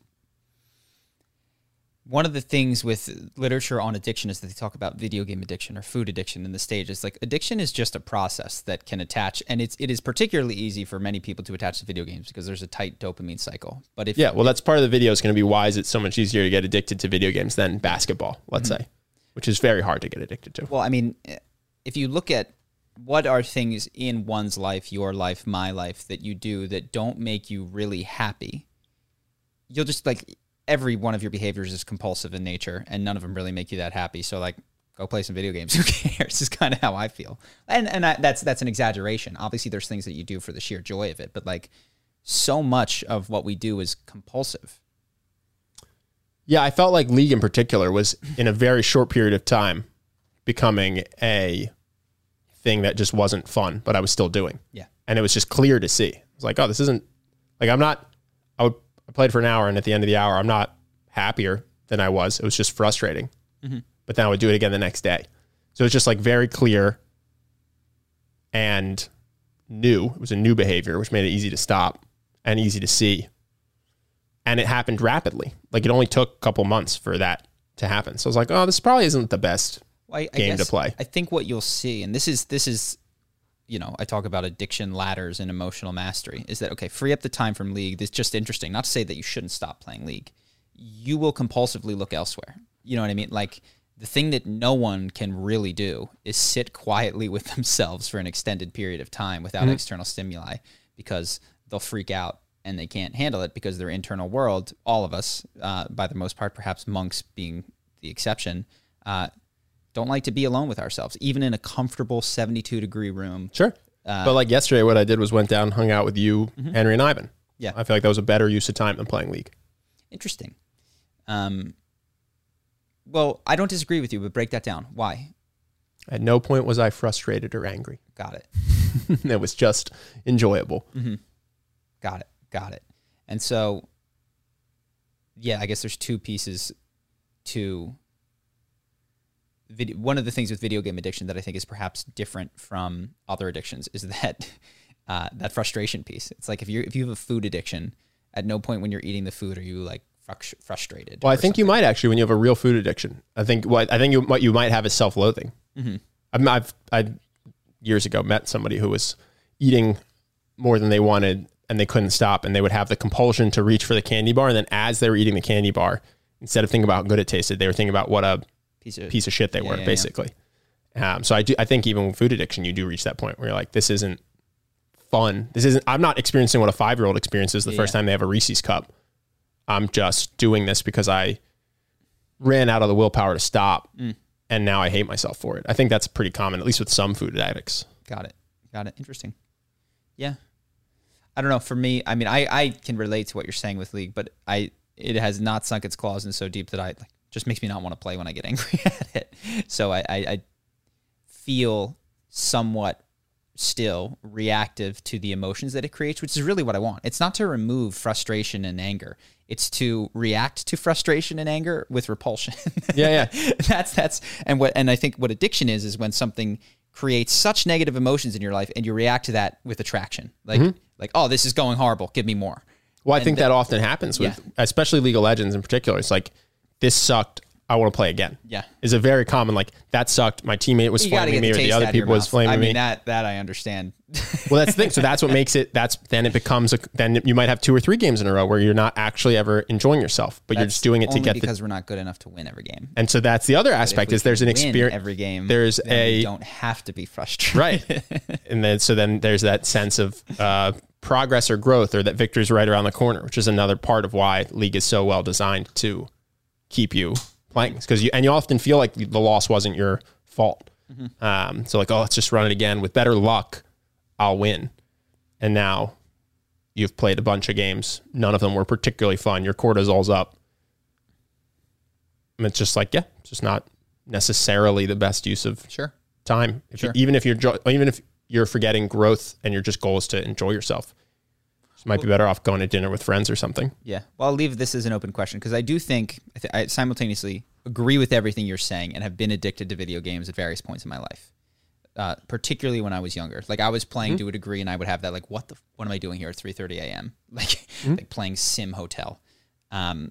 one of the things with literature on addiction is that they talk about video game addiction or food addiction in the stage. stages. Like addiction is just a process that can attach, and it's it is particularly easy for many people to attach to video games because there's a tight dopamine cycle. But if Yeah, well, that's part of the video is going to be why is it so much easier to get addicted to video games than basketball, let's say, which is very hard to get addicted to. Well, I mean, eh, if you look at what are things in one's life, your life, my life, that you do that don't make you really happy, you'll just like every one of your behaviors is compulsive in nature, and none of them really make you that happy. So like, go play some video games. <laughs> Who cares? Is kind of how I feel. And and I, that's that's an exaggeration. Obviously, there's things that you do for the sheer joy of it, but like, so much of what we do is compulsive. Yeah, I felt like League in particular was in a very short period of time becoming a thing that just wasn't fun, but I was still doing. Yeah. And it was just clear to see. It was like, oh, this isn't like I'm not I played for an hour and at the end of the hour I'm not happier than I was. It was just frustrating. Mm-hmm. But then I would do it again the next day. So it's just like very clear and new. It was a new behavior, which made it easy to stop and easy to see and it happened rapidly. Like it only took a couple months for that to happen. So I was like, oh, this probably isn't the best. Well, I, I Game to play. I think what you'll see, and this is this is, you know, I talk about addiction ladders and emotional mastery. Is that okay? Free up the time from league. This is just interesting. Not to say that you shouldn't stop playing league. You will compulsively look elsewhere. You know what I mean? Like the thing that no one can really do is sit quietly with <laughs> themselves for an extended period of time without external stimuli because they'll freak out and they can't handle it because their internal world, all of us, uh, by the most part, perhaps monks being the exception, uh, don't like to be alone with ourselves, even in a comfortable 72 degree room. Sure. but like yesterday, what I did was went down, hung out with you, Henry, and Ivan. Yeah. I feel like that was a better use of time than playing League. Interesting. Um, well, I don't disagree with you, but break that down. Why? At no point was I frustrated or angry. Got it. <laughs> it was just enjoyable. Mm-hmm. Got it. Got it. And so, yeah, I guess there's two pieces to video. One of the things with video game addiction that I think is perhaps different from other addictions is that <laughs> uh, that frustration piece. It's like if you if you have a food addiction, at no point when you're eating the food are you like frustrated. Well, I think you might actually when you have a real food addiction. I think what I think you, what you might have is self-loathing. I've, I've I years ago met somebody who was eating more than they wanted and they couldn't stop, and they would have the compulsion to reach for the candy bar, and then as they were eating the candy bar, instead of thinking about how good it tasted, they were thinking about what a piece of piece of shit they Yeah, were, yeah, yeah. basically. Um, so I do. I think even with food addiction, you do reach that point where you're like, this isn't fun. This isn't. I'm not experiencing what a five year old experiences the first time they have a Reese's cup. I'm just doing this because I ran out of the willpower to stop, Mm. and now I hate myself for it. I think that's pretty common, at least with some food addicts. Got it. Got it. Interesting. Yeah. I don't know. For me, I mean, I, I can relate to what you're saying with League, but I it has not sunk its claws in so deep that I like just makes me not want to play when I get angry <laughs> at it. So I, I, I feel somewhat still reactive to the emotions that it creates, which is really what I want. It's not to remove frustration and anger. It's to react to frustration and anger with repulsion. <laughs> Yeah, yeah. <laughs> that's that's and what and I think what addiction is is when something creates such negative emotions in your life and you react to that with attraction. Like Mm-hmm. like oh this is going horrible, give me more. Well, I And think the- that often happens with, Yeah. especially League of Legends in particular. It's like this sucked. I want to play again. Yeah. is a very common like that sucked. My teammate was You flaming me, the or the other people was flaming me. I mean me. that that I understand. Well, that's the thing. So that's what makes it. That's then it becomes a. Then you might have two or three games in a row where you're not actually ever enjoying yourself, but you're just doing it to get the. because we're not good enough to win every game. And so that's the other aspect is there's an experience every game. There's a don't have to be frustrated. right, <laughs> and then so then there's that sense of uh, progress or growth, or that victory's right around the corner, which is another part of why League is so well designed to keep you playing, because you and you often feel like the loss wasn't your fault. Mm-hmm. Um, so like, oh, let's just run it again. With better luck, I'll win. And now you've played a bunch of games. None of them were particularly fun. Your cortisol's up. And it's just like, yeah, it's just not necessarily the best use of Sure. time. If Sure. you, even if you're jo- even if you're forgetting growth and your just goal is to enjoy yourself, you might be better off going to dinner with friends or something. Yeah. Well, I'll leave this as an open question because I do think I, th- I simultaneously agree with everything you're saying and have been addicted to video games at various points in my life. Uh, particularly when I was younger, like I was playing to a degree, and I would have that like, what the, what am I doing here at 3:30 a.m. <laughs> Like, like playing Sim Hotel, um,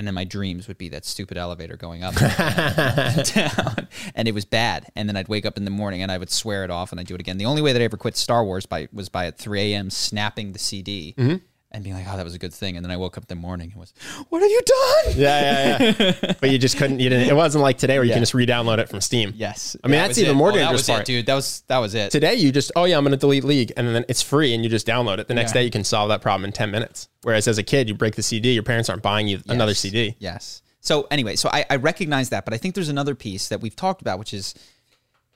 and then my dreams would be that stupid elevator going up and <laughs> down, and it was bad. And then I'd wake up in the morning and I would swear it off, and I'd do it again. The only way that I ever quit Star Wars by was by at 3 a.m. snapping the CD mm-hmm. And being like, "Oh, that was a good thing," and then I woke up the morning and was, "What have you done?" Yeah, yeah, yeah. <laughs> but you just couldn't. You didn't. It wasn't like today where you Yeah. can just re-download it from Steam. Yes, I mean, That that's even it. more that dangerous was it, dude. That was that was it. Today you just oh yeah I'm going to delete League and then it's free and you just download it. The next Yeah. day you can solve that problem in ten minutes. Whereas as a kid you break the CD, your parents aren't buying you another CD. Yes. So anyway, so I, I recognize that, but I think there's another piece that we've talked about, which is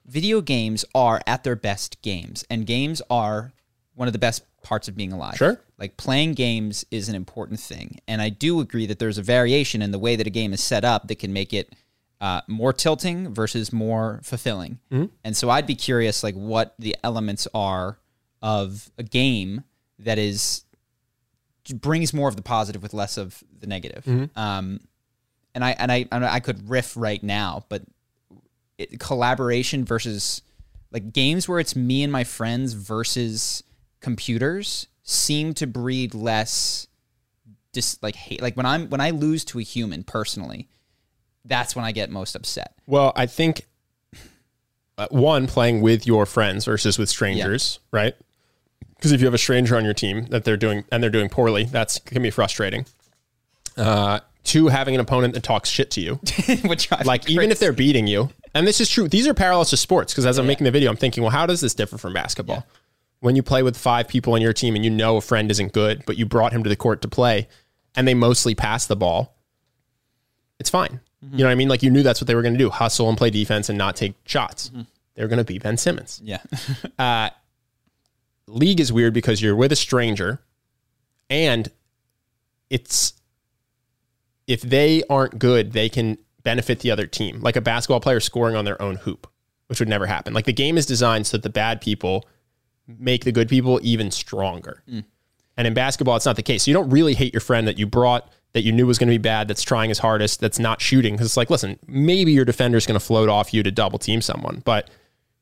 video games are at their best games, and games are one of the best parts of being alive. Sure. Like playing games is an important thing, and I do agree that there's a variation in the way that a game is set up that can make it uh, more tilting versus more fulfilling. And so I'd be curious, like what the elements are of a game that is brings more of the positive with less of the negative. Um, and I and I I could riff right now, but it, collaboration versus like games where it's me and my friends versus computers seem to breed less just like hate. Like when I'm when I lose to a human personally, that's when I get most upset. Well, I think uh, one playing with your friends versus with strangers, right? Because if you have a stranger on your team that they're doing and they're doing poorly, that's can be frustrating. Uh, two, having an opponent that talks shit to you, <laughs> Which like even if they're beating you, and this is true. These are parallels to sports because as I'm making the video, I'm thinking, well, how does this differ from basketball? When you play with five people on your team and you know a friend isn't good, but you brought him to the court to play, and they mostly pass the ball, it's fine. You know what I mean? Like you knew that's what they were going to do: hustle and play defense and not take shots. Mm-hmm. They were going to be Ben Simmons. yeah, <laughs> uh, League is weird because you're with a stranger, and it's if they aren't good, they can benefit the other team. Like a basketball player scoring on their own hoop, which would never happen. Like the game is designed so that the bad people make the good people even stronger. And in basketball, it's not the case. So you don't really hate your friend that you brought that you knew was going to be bad, that's trying his hardest, that's not shooting. Because it's like, listen, maybe your defender's going to float off you to double team someone, but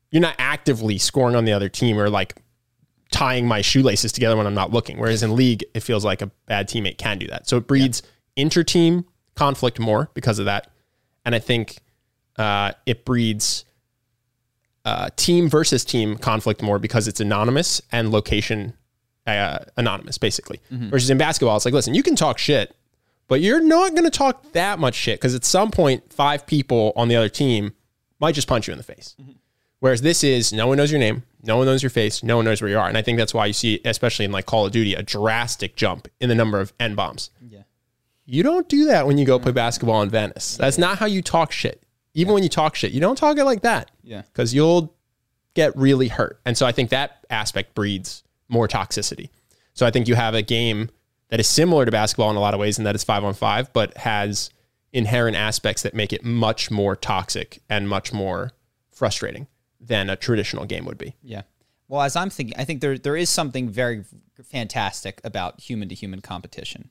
you're not actively scoring on the other team or like tying my shoelaces together when I'm not looking. Whereas in league, it feels like a bad teammate can do that. So it breeds inter-team conflict more because of that. And I think uh, it breeds uh, team versus team conflict more because it's anonymous and location uh, anonymous, basically. Versus in basketball, it's like, listen, you can talk shit, but you're not going to talk that much shit because at some point, five people on the other team might just punch you in the face. Whereas this is no one knows your name, no one knows your face, no one knows where you are. And I think that's why you see, especially in like Call of Duty, a drastic jump in the number of N bombs. yeah, You don't do that when you go play basketball in Venice. That's not how you talk shit. Even when you talk shit, you don't talk it like that yeah. because you'll get really hurt. And so I think that aspect breeds more toxicity. So I think you have a game that is similar to basketball in a lot of ways, and that is five on five, but has inherent aspects that make it much more toxic and much more frustrating than a traditional game would be. Yeah. Well, as I'm thinking, I think there there is something very fantastic about human to human competition.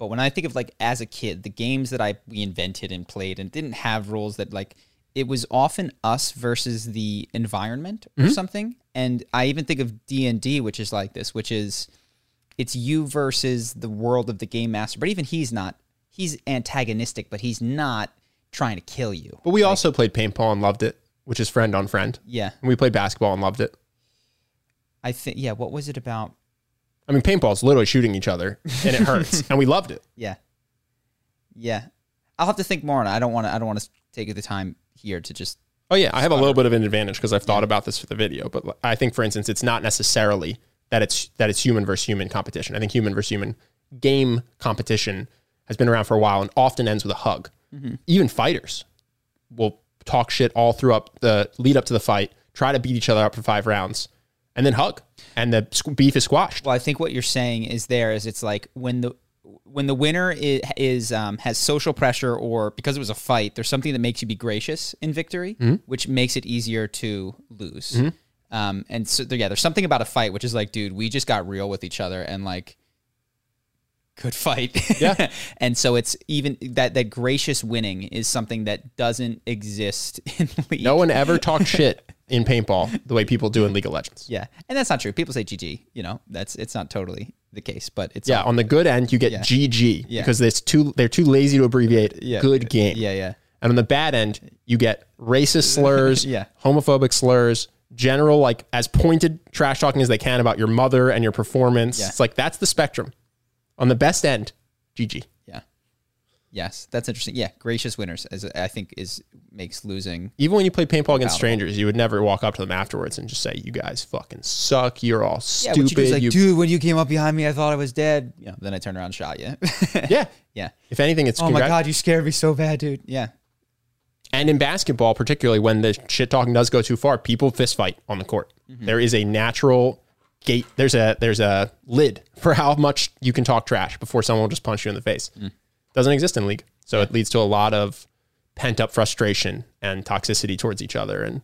But when I think of like as a kid, the games that I we invented and played and didn't have rules that like it was often us versus the environment or mm-hmm. something. And I even think of D and D, which is like this, which is it's you versus the world of the game master. But even he's not. He's antagonistic, but he's not trying to kill you. But we also played paintball and loved it, which is friend on friend. Yeah, And we played basketball and loved it. I think. Yeah, what was it about? I mean, paintball's literally shooting each other and it hurts, <laughs> and we loved it. Yeah. Yeah. I'll have to think more on it. I don't want to I don't want to take the time here to just Oh yeah, I have a little bit of an advantage because I've thought about this for the video. But I think, for instance, it's not necessarily that it's that it's human versus human competition. I think human versus human game competition has been around for a while and often ends with a hug. Mm-hmm. Even fighters will talk shit all throughout the lead up to the fight, try to beat each other up for five rounds, and then hug, and the beef is squashed. Well, I think what you're saying is there is it's like when the when the winner is, is um, has social pressure or because it was a fight, there's something that makes you be gracious in victory, which makes it easier to lose. Um, and so yeah, there's something about a fight which is like, dude, we just got real with each other and like good fight. Yeah. <laughs> and so it's even that that gracious winning is something that doesn't exist <laughs> in league. No one ever talks shit <laughs> in paintball the way people do in League of Legends. Yeah, and that's not true. People say GG. You know, that's it's not totally the case, but it's Yeah, on the good end, you get Yeah. GG Yeah. because it's too they're too lazy to abbreviate Yeah. good game. yeah, yeah, And on the bad end, you get racist slurs, <laughs> Yeah. homophobic slurs, general like as pointed trash talking as they can about your mother and your performance. Yeah. It's like that's the spectrum. On the best end, GG. Yes, that's interesting. Yeah, gracious winners as I think is makes losing. Even when you play paintball against Palatable. strangers, you would never walk up to them afterwards and just say, "You guys fucking suck. You're all Yeah, stupid." you like, You- dude, when you came up behind me, I thought I was dead. Yeah, then I turned around and shot you. yeah. <laughs> yeah. If anything, it's Oh my god, you scared me so bad, dude. Yeah. And in basketball, particularly when the shit talking does go too far, people fist fight on the court. Mm-hmm. There is a natural gate. There's a there's a lid for how much you can talk trash before someone will just punch you in the face. Mm. Doesn't exist in league, so it leads to a lot of pent up frustration and toxicity towards each other. And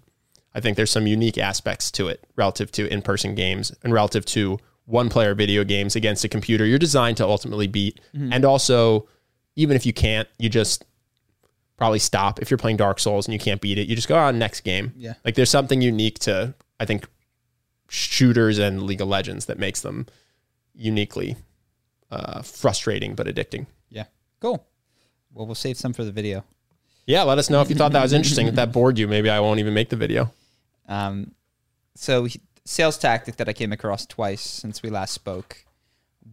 I think there's some unique aspects to it relative to in person games and relative to one player video games against a computer. You're designed to ultimately beat, Mm-hmm. and also even if you can't, you just probably stop if you're playing Dark Souls and you can't beat it. You just go on next game. Yeah. Like there's something unique to I think shooters and League of Legends that makes them uniquely uh, frustrating but addicting. Cool. Well, we'll save some for the video. Yeah, let us know if you thought that was interesting. if that bored you, maybe I won't even make the video. Um, so he- sales tactic that I came across twice since we last spoke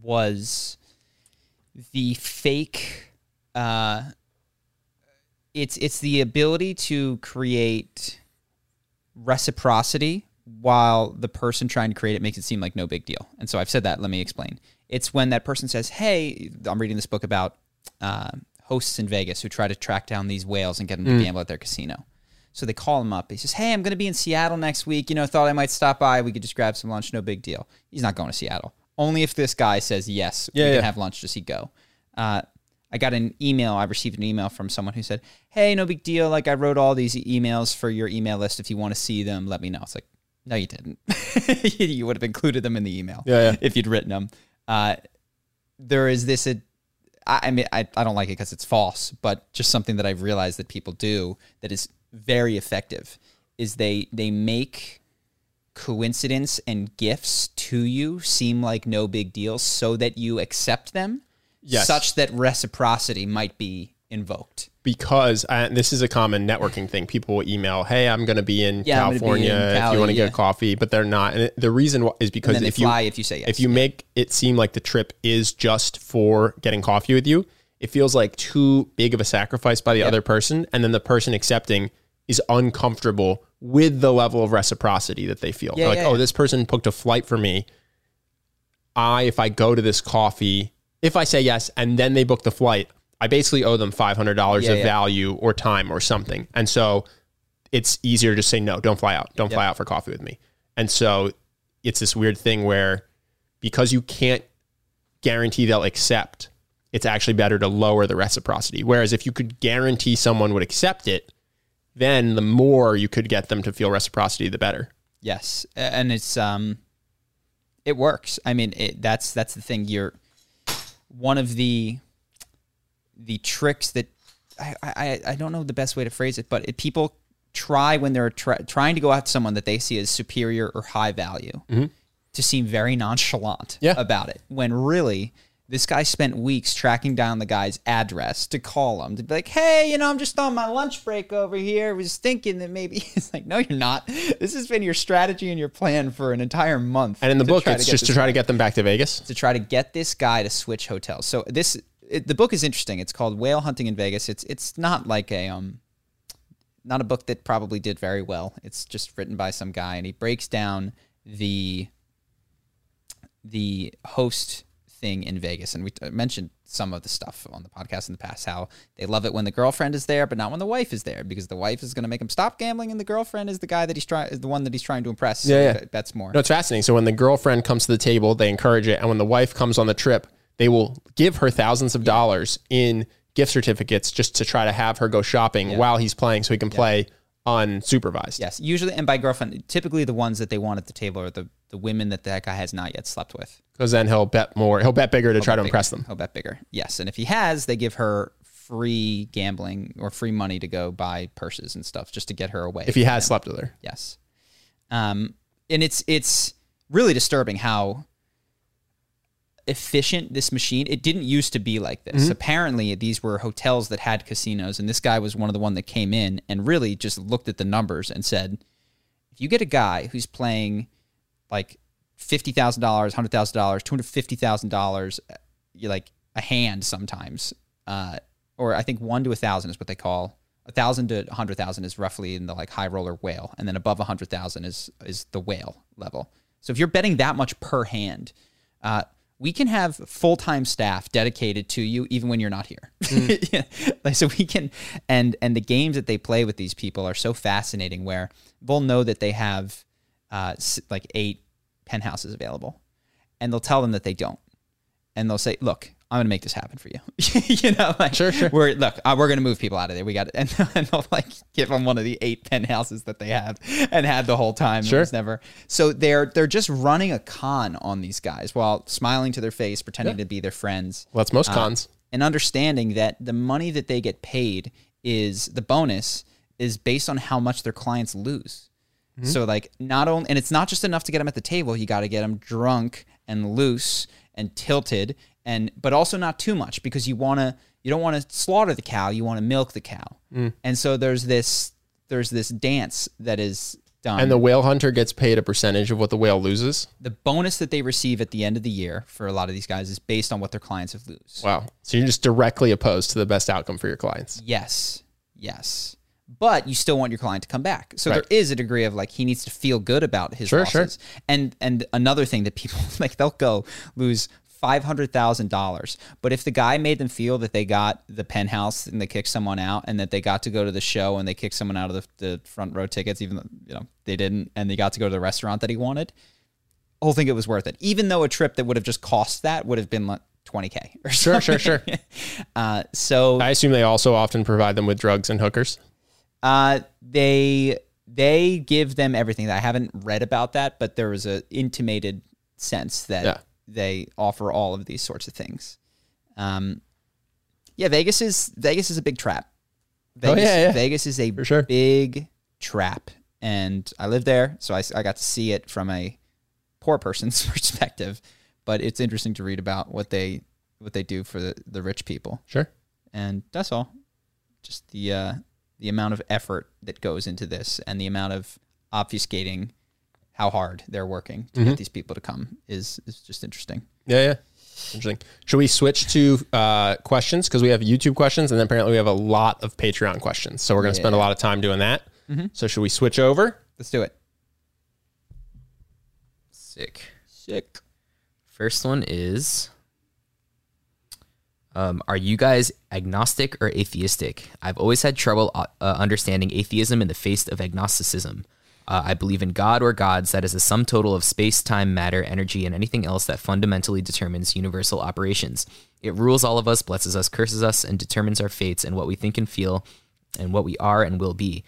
was the fake. Uh, it's it's the ability to create reciprocity while the person trying to create it makes it seem like no big deal. And so I've said that. Let me explain. It's when that person says, "Hey, I'm reading this book about uh, hosts in Vegas who try to track down these whales and get them to gamble at their casino." So they call him up. He says, "Hey, I'm going to be in Seattle next week. You know, thought I might stop by. We could just grab some lunch. No big deal." He's not going to Seattle. Only if this guy says yes, Yeah, we yeah. can have lunch. Does he go? Uh, I got an email. I received an email from someone who said, "Hey, no big deal. Like I wrote all these emails for your email list. If you want to see them, let me know." It's like, no, you didn't. <laughs> you would have included them in the email Yeah, if you'd written them. Uh, there is this. Uh, I, I mean, I, I don't like it because it's false, but just something that I've realized that people do that is very effective is they they make coincidence and gifts to you seem like no big deal so that you accept them Yes. such that reciprocity might be invoked. Because uh, this is a common networking thing. People will email, "Hey, I'm going to be in Yeah, I'm be California in if you want to yeah. get coffee," but they're not. And the reason is because if you if you say yes. if you make it seem like the trip is just for getting coffee with you, it feels like too big of a sacrifice by the other person, and then the person accepting is uncomfortable with the level of reciprocity that they feel. Yeah, like, yeah, "Oh, yeah. this person booked a flight for me. I, if I go to this coffee, if I say yes and then they book the flight, I basically owe them five hundred dollars Yeah, of yeah. value or time or something. And so it's easier to just say no, don't fly out. Don't fly out for coffee with me. And so it's this weird thing where because you can't guarantee they'll accept, it's actually better to lower the reciprocity. Whereas if you could guarantee someone would accept it, then the more you could get them to feel reciprocity, the better. Yes, and it's um, it works. I mean, it, that's that's the thing. You're one of the the tricks that I I, I don't know the best way to phrase it, but it, people try when they're try, trying to go after someone that they see as superior or high value mm-hmm. to seem very nonchalant Yeah. about it. When really. This guy spent weeks tracking down the guy's address to call him to be like, "Hey, you know, I'm just on my lunch break over here. Was thinking that maybe." <laughs> It's like, "No, you're not. This has been your strategy and your plan for an entire month." And in the book, it's just to try guy- to get them back to Vegas. to try to get this guy to switch hotels. So this it, the book is interesting. It's called Whale Hunting in Vegas. It's it's not like a um not a book that probably did very well. It's just written by some guy and he breaks down the the host thing in Vegas and we t- mentioned some of the stuff on the podcast in the past how they love it when the girlfriend is there but not when the wife is there because the wife is going to make him stop gambling and the girlfriend is the guy that he's trying is the one that he's trying to impress. So Yeah, yeah. that- that's more. No, it's fascinating. So when the girlfriend comes to the table, they encourage it, and when the wife comes on the trip, they will give her thousands of dollars in gift certificates just to try to have her go shopping while he's playing, so he can play unsupervised. Yes, usually, and by girlfriend, typically the ones that they want at the table are the, the women that that guy has not yet slept with. Because then he'll bet more. He'll bet bigger to try to Bet impress them. He'll bet bigger. Yes, and if he has, they give her free gambling or free money to go buy purses and stuff just to get her away. If he from has slept with her. yes, um, and it's it's really disturbing how efficient this machine. It didn't used to be like this. Apparently, these were hotels that had casinos, and this guy was one of the one that came in and really just looked at the numbers and said, if you get a guy who's playing like fifty thousand dollars, hundred thousand dollars, two hundred fifty thousand dollars you like a hand sometimes, uh, or I think one to a thousand is what they call a thousand to a hundred thousand is roughly in the like high roller whale, and then above a hundred thousand is is the whale level. So if you're betting that much per hand, uh, we can have full time staff dedicated to you even when you're not here. <laughs> Yeah. Like, so we can, and and the games that they play with these people are so fascinating. Where they'll know that they have uh, like eight penthouses available, and they'll tell them that they don't, and they'll say, "Look, I'm to make this happen for you." <laughs> you know, like Sure, sure. We're look, uh, we're to move people out of there. We got, and, <laughs> and they'll like give them one of the eight penthouses that they have and had the whole time. Sure. It was never. So they're they're just running a con on these guys while smiling to their face, pretending to be their friends Well, that's most cons. and understanding that the money that they get paid is the bonus is based on how much their clients lose. So like not only and it's not just enough to get them at the table, you got to get them drunk and loose and tilted and but also not too much because you want to you don't want to slaughter the cow, you want to milk the cow. Mm. And so there's this there's this dance that is done. and the whale hunter gets paid a percentage of what the whale loses. the bonus that they receive at the end of the year for a lot of these guys is based on what their clients have lose. Wow. So you're just directly opposed to the best outcome for your clients. Yes. Yes. But you still want your client to come back. So Right. there is a degree of like he needs to feel good about his Sure, sure. losses. And and another thing that people <laughs> like they'll go lose five hundred thousand dollars. But if the guy made them feel that they got the penthouse and they kicked someone out and that they got to go to the show and they kicked someone out of the, the front row tickets, even though you know they didn't, and they got to go to the restaurant that he wanted, whole think it was worth it. Even though a trip that would have just cost that would have been like twenty K or Sure, something. sure, sure. <laughs> Uh so I assume they also often provide them with drugs and hookers. Uh, they they give them everything. I haven't read about that, but there was a intimated sense that Yeah. They offer all of these sorts of things. Um, yeah, Vegas is Vegas is a big trap. Oh, Vegas, yeah, yeah. Vegas is a For sure. big trap, and I live there, so I, I got to see it from a poor person's <laughs> perspective. But it's interesting to read about what they what they do for the, the rich people Sure. and that's all. Just the uh, the amount of effort that goes into this and the amount of obfuscating how hard they're working to get these people to come is is just interesting. Yeah, yeah. Interesting. Should we switch to uh, questions because we have YouTube questions and then apparently we have a lot of Patreon questions. So we're going to spend a lot of time doing that. So should we switch over? Let's do it. Sick. Sick. First one is um, Are you guys agnostic or atheistic? I've always had trouble uh, uh, understanding atheism in the face of agnosticism. Uh, I believe in God or gods that is a sum total of space, time, matter, energy, and anything else that fundamentally determines universal operations. It rules all of us, blesses us, curses us, and determines our fates and what we think and feel and what we are and will be.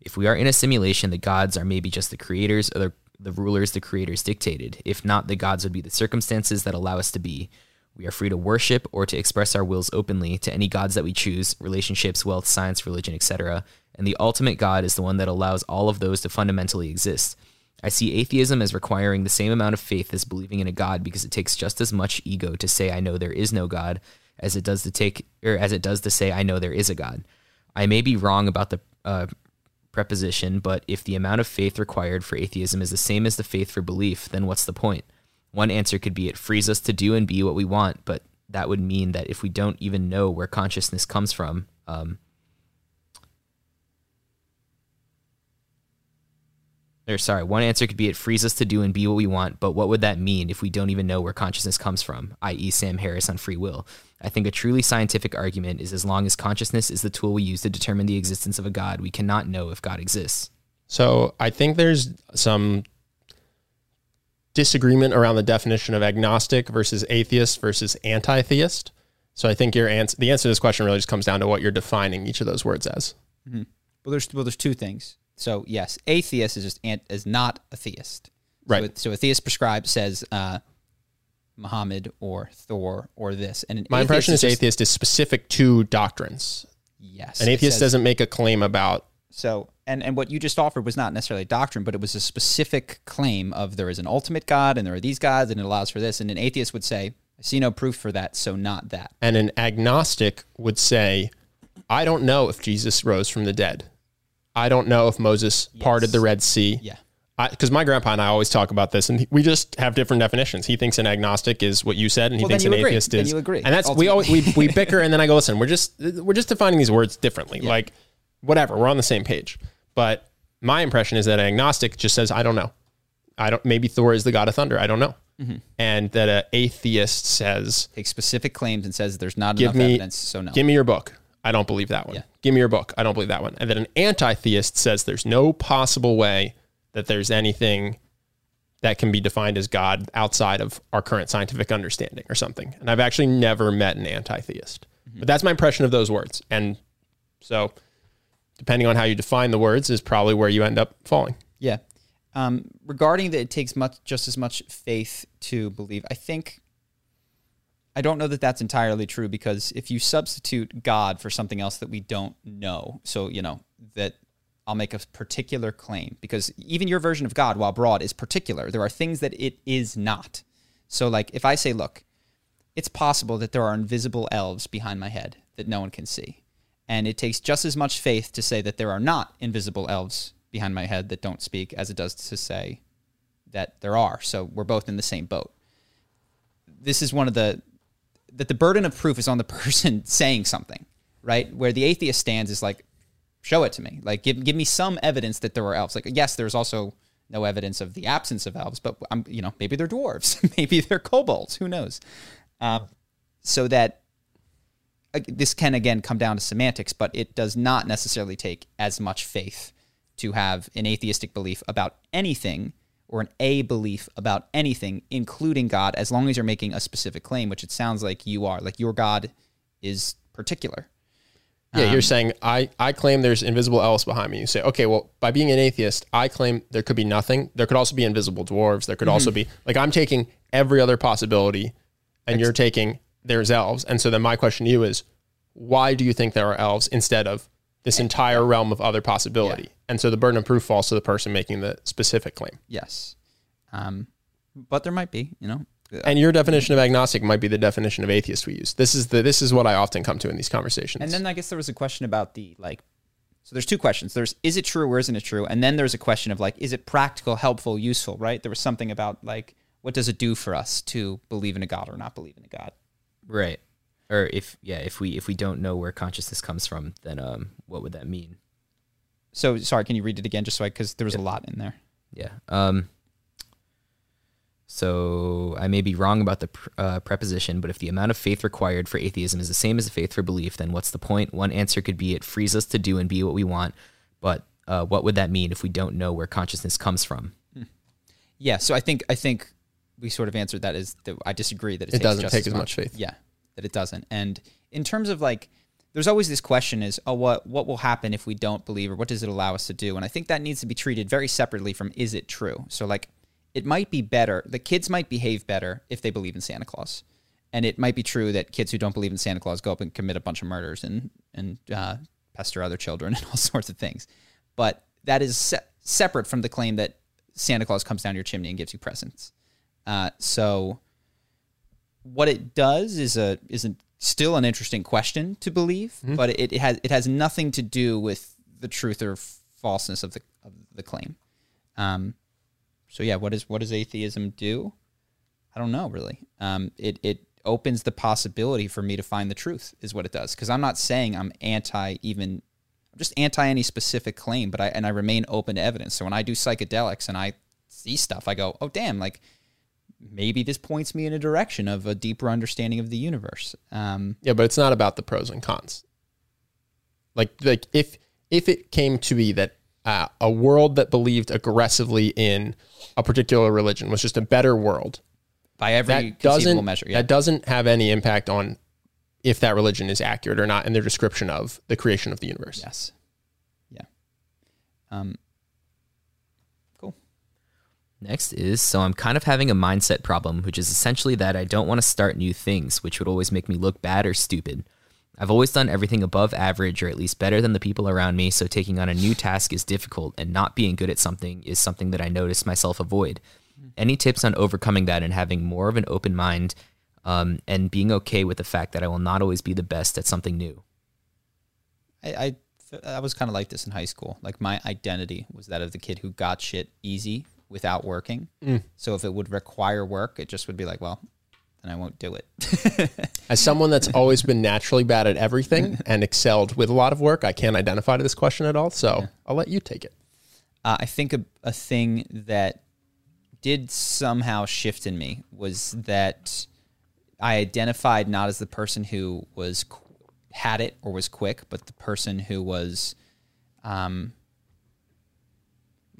If we are in a simulation, the gods are maybe just the creators or the, the rulers the creators dictated. If not, the gods would be the circumstances that allow us to be. We are free to worship or to express our wills openly to any gods that we choose relationships, wealth, science, religion, etc. And the ultimate God is the one that allows all of those to fundamentally exist. I see atheism as requiring the same amount of faith as believing in a God because it takes just as much ego to say I know there is no God as it does to take or as it does to say I know there is a God. I may be wrong about the uh, preposition, but if the amount of faith required for atheism is the same as the faith for belief, then what's the point? One answer could be it frees us to do and be what we want, but that would mean that if we don't even know where consciousness comes from, um, or sorry, one answer could be it frees us to do and be what we want, but what would that mean if we don't even know where consciousness comes from, i.e., Sam Harris on free will? I think a truly scientific argument is as long as consciousness is the tool we use to determine the existence of a God, we cannot know if God exists. So I think there's some disagreement around the definition of agnostic versus atheist versus anti-theist. So I think your answer, the answer to this question really just comes down to what you're defining each of those words as. Mm-hmm. Well, there's well, there's two things. So yes, atheist is just ant, is not a theist. Right. So, so a theist prescribed says uh, Muhammad or Thor or this, and an My impression is just- atheist is specific to doctrines. Yes, An atheist says- doesn't make a claim about So, and and what you just offered was not necessarily doctrine, but it was a specific claim of there is an ultimate God and there are these gods and it allows for this. And an atheist would say, I see no proof for that, so not that. and an agnostic would say, I don't know if Jesus rose from the dead. I don't know if Moses parted the Red Sea. Yeah. because my grandpa and I always talk about this, and we just have different definitions. He thinks an agnostic is what you said, and he Well, thinks an agree. atheist Then is. you agree, And that's we always we, we <laughs> bicker, and then I go, listen, we're just we're just defining these words differently. Like whatever, we're on the same page. But my impression is that an agnostic just says, I don't know. I don't. Maybe Thor is the god of thunder. I don't know. Mm-hmm. And that an atheist says, Takes specific claims and says there's not give enough me evidence, so no. give me your book. I don't believe that one. Yeah. Give me your book. I don't believe that one. And then an anti-theist says there's no possible way that there's anything that can be defined as God outside of our current scientific understanding or something. And I've actually never met an anti-theist. But that's my impression of those words. And so depending on how you define the words is probably where you end up falling. Yeah. Um, regarding that, it takes much just as much faith to believe. I think. I don't know that that's entirely true because if you substitute God for something else that we don't know, so you know that I'll make a particular claim because even your version of God, while broad, is particular. There are things that it is not. So, like if I say, "Look, it's possible that there are invisible elves behind my head that no one can see," and it takes just as much faith to say that there are not invisible elves behind my head that don't speak as it does to say that there are. So we're both in the same boat. This is one of the that the burden of proof is on the <laughs> person saying something, right? Where the atheist stands is like, show it to me. Like give give me some evidence that there are elves. Like yes, there's also no evidence of the absence of elves, but I'm you know maybe they're dwarves, <laughs> maybe they're kobolds, who knows? Um, so that uh, this can again come down to semantics, but it does not necessarily take as much faith to have an atheistic belief about anything or an a belief about anything, including God, as long as you're making a specific claim, which it sounds like you are. Like your God is particular. Yeah, Um, you're saying I, I claim there's invisible elves behind me. You say, okay, well, by being an atheist, I claim there could be nothing. There could also be invisible dwarves. There could Mm-hmm. also be like I'm taking every other possibility, and you're taking there's elves. And so then my question to you is, why do you think there are elves instead of this entire realm of other possibility? And so the burden of proof falls to the person making the specific claim. Yes. Um, but there might be, you know. And your definition of agnostic might be the definition of atheist we use. This is the this is what I often come to in these conversations. And then I guess there was a question about the like. So there's two questions. There's is it true or isn't it true? And then there's a question of like, is it practical, helpful, useful? Right? There was something about like, what does it do for us to believe in a god or not believe in a god? Right. Or if yeah, if we if we don't know where consciousness comes from, then um, what would that mean? So sorry, can you read it again, just so I because there was a lot in there. Yeah. Um. So I may be wrong about the pr- uh, preposition, but if the amount of faith required for atheism is the same as the faith for belief, then what's the point? One answer could be it frees us to do and be what we want, but uh, what would that mean if we don't know where consciousness comes from? Yeah. So I think I think we sort of answered that as that I disagree that it, It takes doesn't just take as much faith. Yeah, that it doesn't. And in terms of like, there's always this question: is oh, what what will happen if we don't believe, or what does it allow us to do? And I think that needs to be treated very separately from is it true. So like, it might be better. The kids might behave better if they believe in Santa Claus, and it might be true that kids who don't believe in Santa Claus go up and commit a bunch of murders and and uh, pester other children <laughs> and all sorts of things. But that is se- separate from the claim that Santa Claus comes down your chimney and gives you presents. Uh, so, what it does is a is a, still an interesting question to believe, but it, it has it has nothing to do with the truth or falseness of the of the claim. Um, so yeah, what is what does atheism do? I don't know really. Um, it it opens the possibility for me to find the truth is what it does because I'm not saying I'm anti even I'm just anti any specific claim, but I and I remain open to evidence. So when I do psychedelics and I see stuff, I go, oh damn, like maybe this points me in a direction of a deeper understanding of the universe. Um, Yeah, but it's not about the pros and cons. Like like if if it came to be that uh, a world that believed aggressively in a particular religion was just a better world, by every that doesn't measure, yeah. that doesn't have any impact on if that religion is accurate or not in their description of the creation of the universe. yes, yeah. Um. Next is so I'm kind of having a mindset problem, which is essentially that I don't want to start new things, which would always make me look bad or stupid. I've always done everything above average or at least better than the people around me, so taking on a new task is difficult, and not being good at something is something that I notice myself avoid. Any tips on overcoming that and having more of an open mind um, and being okay with the fact that I will not always be the best at something new? I, I I was kind of like this in high school. Like my identity was that of the kid who got shit easy without working. So if it would require work, it just would be like, well, then I won't do it. <laughs> As someone that's always been naturally bad at everything <laughs> and excelled with a lot of work, I can't identify to this question at all. So I'll let you take it. uh, I think a, a thing that did somehow shift in me was that I identified not as the person who was qu- had it or was quick, but the person who was, um,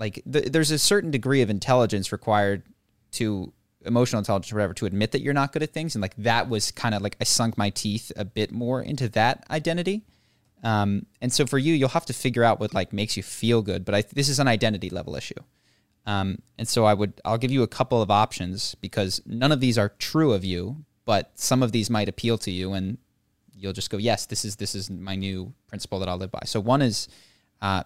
like th- there's a certain degree of intelligence required to emotional intelligence or whatever to admit that you're not good at things, and like that was kind of like I sunk my teeth a bit more into that identity. Um, and so for you, you'll have to figure out what like makes you feel good. But I, this is an identity level issue. Um, and so I would, I'll give you a couple of options because none of these are true of you, but some of these might appeal to you, and you'll just go, yes, this is this is my new principle that I'll live by. So one is, uh,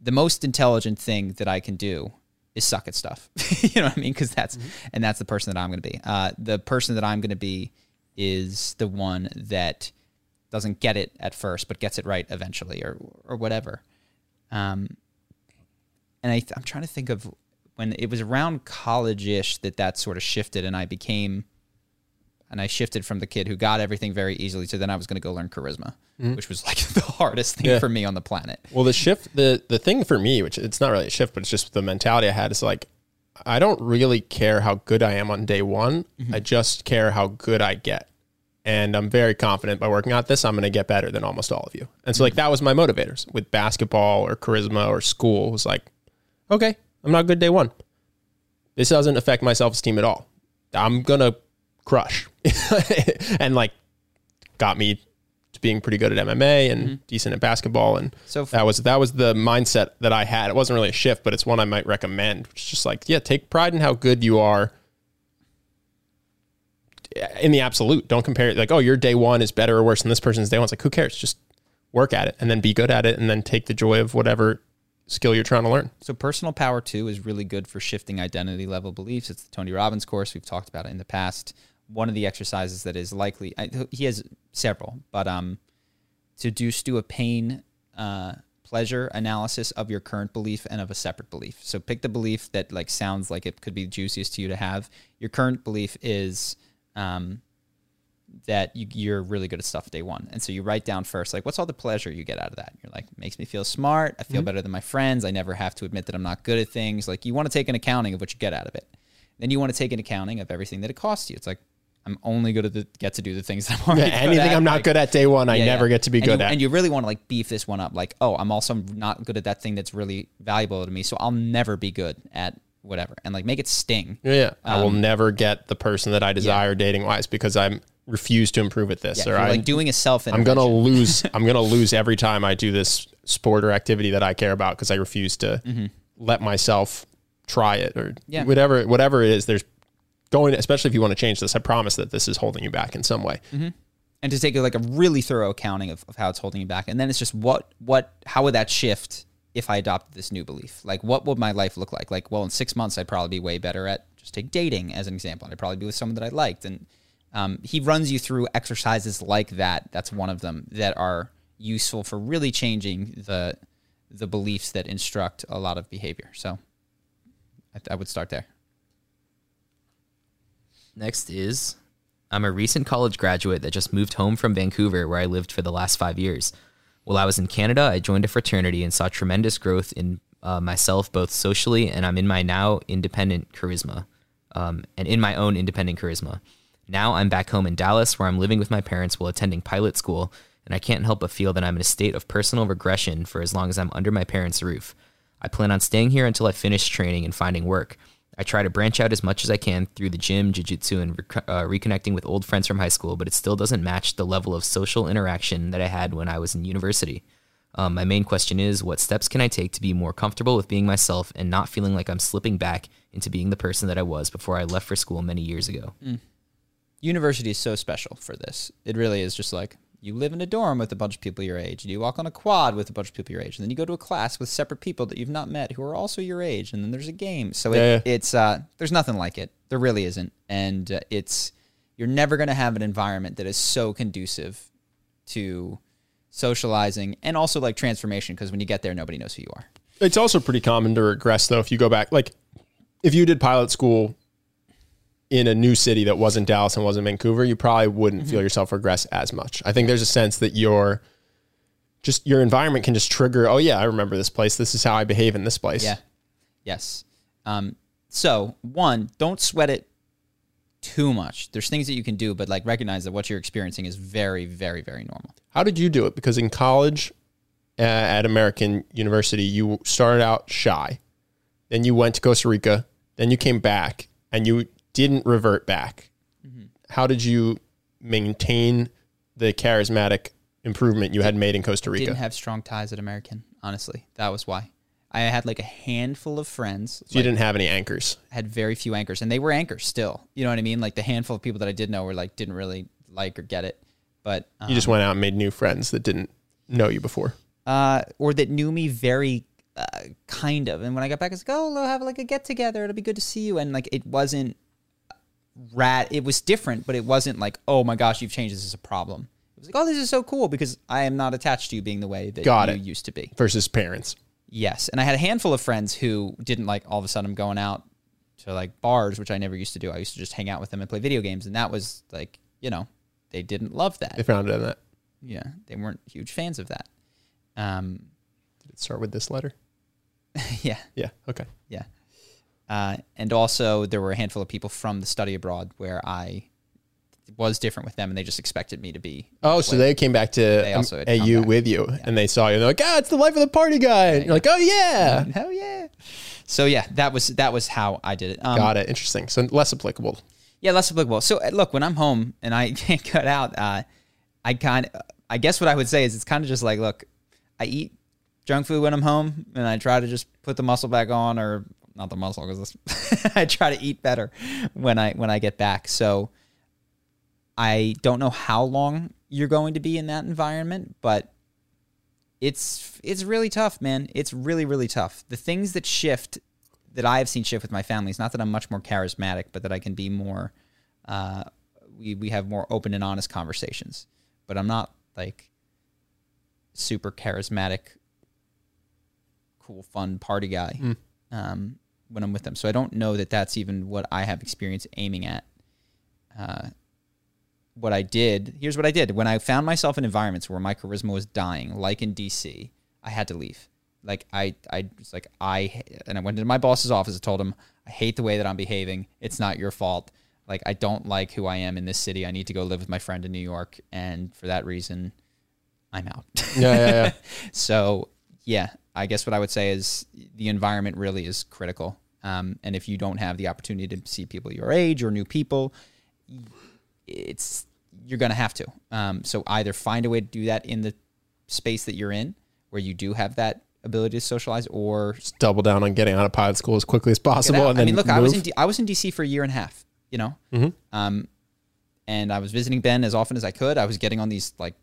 the most intelligent thing that I can do is suck at stuff. <laughs> you know what I mean? Because that's and that's the person that I'm going to be. Uh, the person that I'm going to be is the one that doesn't get it at first, but gets it right eventually, or or whatever. Um, and I, I'm trying to think of when it was around college-ish that that sort of shifted, and I became, and I shifted from the kid who got everything very easily to then I was going to go learn charisma, mm-hmm. which was like <laughs> the hardest thing Yeah. for me on the planet. Well, the shift, the the thing for me, which it's not really a shift, but it's just the mentality I had is like, I don't really care how good I am on day one. Mm-hmm. I just care how good I get. And I'm very confident by working out this, I'm going to get better than almost all of you. And so, like, mm-hmm. that was my motivators with basketball or charisma or school. was like, okay, I'm not good day one. This doesn't affect my self esteem at all. I'm going to crush. <laughs> and like, got me to being pretty good at MMA and mm-hmm. decent at basketball. And So f- that was that was the mindset that I had. It wasn't really a shift, but it's one I might recommend. It's just like, yeah, take pride in how good you are in the absolute. Don't compare it like, oh, your day one is better or worse than this person's day one. It's like, who cares? Just work at it and then be good at it and then take the joy of whatever skill you're trying to learn. So personal power too is really good for shifting identity level beliefs. It's the Tony Robbins course. We've talked about it in the past. One of the exercises that is likely, I, he has several, but um, to do do a pain uh, pleasure analysis of your current belief and of a separate belief. So pick the belief that like sounds like it could be juiciest to you to have. Your current belief is um, that you, you're really good at stuff day one. And so you write down first, like, what's all the pleasure you get out of that? You're like, makes me feel smart. I feel better than my friends. I never have to admit that I'm not good at things. Like, you want to take an accounting of what you get out of it. Then you want to take an accounting of everything that it costs you. It's like, I'm only good at the, get to do the things <laughs> that I'm already good Anything. I'm not Like, good at day one, I yeah, never yeah. get to be And good you, at. And you really want to like beef this one up. Like, oh, I'm also not good at that thing that's really valuable to me. So I'll never be good at whatever. And like make it sting. yeah, yeah. I will Um, never get the person that I desire dating wise because I'm refuse to improve at this Yeah, or you're I like doing a self I'm gonna lose. I'm gonna <laughs> lose every time I do this sport or activity that I care about because I refuse to let myself try it or Mm-hmm. Yeah. whatever whatever it is. There's going, especially if you want to change this. I promise that this is holding you back in some way. and to take like a really thorough accounting of, of how it's holding you back. And then it's just what what how would that shift if i adopted this new belief? Like what would my life look like? Like well in six months i'd probably be way better at just take dating as an example. I'd probably be with someone that i liked. And um, he runs you through exercises like that. That's one of them that are useful for really changing the the beliefs that instruct a lot of behavior. So i, I would start there Next is I'm a recent college graduate that just moved home from Vancouver, where I lived for the last five years. While I was in Canada, I joined a fraternity and saw tremendous growth in uh, myself, both socially and I'm in my now independent charisma, um, and in my own independent charisma. Now I'm back home in Dallas, where I'm living with my parents while attending pilot school, and I can't help but feel that I'm in a state of personal regression for as long as I'm under my parents' roof. I plan on staying here until I finish training and finding work. I try to branch out as much as I can through the gym, jiu-jitsu, and rec- uh, reconnecting with old friends from high school, but it still doesn't match the level of social interaction that I had when I was in university. Um, my main question is what steps can I take to be more comfortable with being myself and not feeling like I'm slipping back into being the person that I was before I left for school many years ago? university is so special for this. It really is just like you live in a dorm with a bunch of people your age, and you walk on a quad with a bunch of people your age, and then you go to a class with separate people that you've not met who are also your age, and then there's a game. So it, Yeah, it's uh, there's nothing like it. There really isn't, and uh, it's you're never going to have an environment that is so conducive to socializing, and also like transformation because when you get there, nobody knows who you are. It's also pretty common to regress though if you go back like if you did pilot school in a new city that wasn't Dallas and wasn't Vancouver, you probably wouldn't Mm-hmm. feel yourself regress as much. I think there's a sense that your just your environment can just trigger, oh yeah, I remember this place. This is how I behave in this place. Yeah. Yes. Um, so one, don't sweat it too much. There's things that you can do, but like recognize that what you're experiencing is very, very, very normal. How did you do it? Because in college uh, at American University, you started out shy. Then you went to Costa Rica. Then you came back and you didn't revert back. How did you maintain the charismatic improvement you had made in Costa Rica? Didn't have strong ties at American, honestly. That was why. I had like a handful of friends. so you didn't have any anchors. had very few anchors, and they were anchors still. You know what I mean? Like the handful of people that I did know were like didn't really like or get it, but um, You just went out and made new friends that didn't know you before. uh, or that knew me very uh, kind of. And when I got back, I was like, "Oh, we'll have like a get together. It'll be good to see you." And like it wasn't rat. It was different, but it wasn't like, "Oh my gosh, you've changed. This is a problem." It was like, "Oh, this is so cool because I am not attached to you being the way that Got you it. used to be." versus parents. Yes, and I had a handful of friends who didn't like all of a sudden I'm going out to like bars, which I never used to do. I used to just hang out with them and play video games, and that was like, you know, they didn't love that. They found it in that. Yeah, they weren't huge fans of that. Um, Did it start with this letter? <laughs> yeah, Yeah. Okay. yeah. Uh, and also, there were a handful of people from the study abroad where I was different with them, and they just expected me to be. Oh, so they came back to um, AU with you and they saw you and they're like, ah, it's the life of the party guy. And you're like, oh, yeah. <laughs> Hell yeah! So yeah, that was that was how I did it. Um, Got it. Interesting. So less applicable. Yeah, less applicable. So uh, look, when I'm home and I <laughs> can't cut out, uh, I kind I guess what I would say is it's kind of just like, look, I eat junk food when I'm home, and I try to just put the muscle back on, or not the muscle, because <laughs> I try to eat better when I when I get back. So I don't know how long you're going to be in that environment, but it's it's really tough, man. It's really really tough. The things that shift that I have seen shift with my family is not that I'm much more charismatic, but that I can be more. Uh, we we have more open and honest conversations, but I'm not like super charismatic, cool, fun party guy um, when I'm with them. So I don't know that that's even what I have experience aiming at. Uh, what I did here's what I did when I found myself in environments where my charisma was dying, like in DC, I had to leave. Like I, I was like I, and I went into my boss's office and told him I hate the way that I'm behaving. It's not your fault. Like I don't like who I am in this city. I need to go live with my friend in New York, and for that reason, I'm out. Yeah, yeah, yeah. <laughs> So yeah, I guess what I would say is the environment really is critical. Um, and if you don't have the opportunity to see people your age or new people, it's you're gonna have to. Um, so either find a way to do that in the space that you're in, where you do have that ability to socialize, or Just double down on getting out of pilot school as quickly as possible. And then I mean, look, I was in move. D- I was in DC for a year and a half. You know, um, and I was visiting Ben as often as I could. I was getting on these like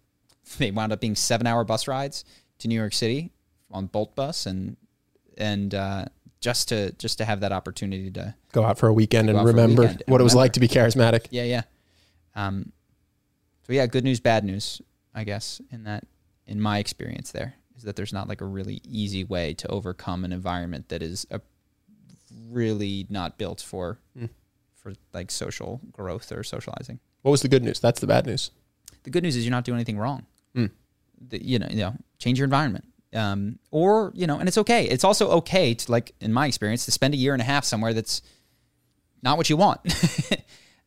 they wound up being seven hour bus rides to New York City on Bolt bus and and uh, just to just to have that opportunity to go out for a weekend and out for a remember weekend and what it was remember. like to be charismatic. yeah yeah um so yeah good news bad news I guess in that in my experience there is that there's not like a really easy way to overcome an environment that is a really not built for for like social growth or socializing What was the good news? That's the bad news. the good news is you're not doing anything wrong. Mm. The- you know, you know, change your environment. Um, or you know, and it's okay. It's also okay to like, in my experience, to spend a year and a half somewhere that's not what you want. <laughs>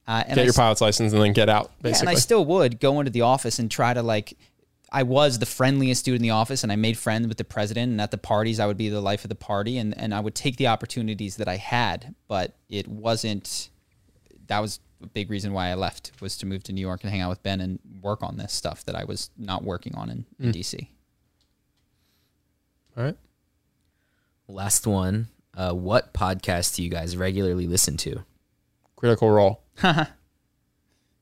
uh, and Get I your pilot's license and then get out, yeah, and. I still would go into the office and try to like. I was the friendliest dude in the office, and I made friends with the president. And at the parties, I would be the life of the party, and and I would take the opportunities that I had. But it wasn't. That was a big reason why I left was to move to New York and hang out with Ben and work on this stuff that I was not working on in, in DC. All right. Last one. Uh, what podcast do you guys regularly listen to? Critical role. <laughs>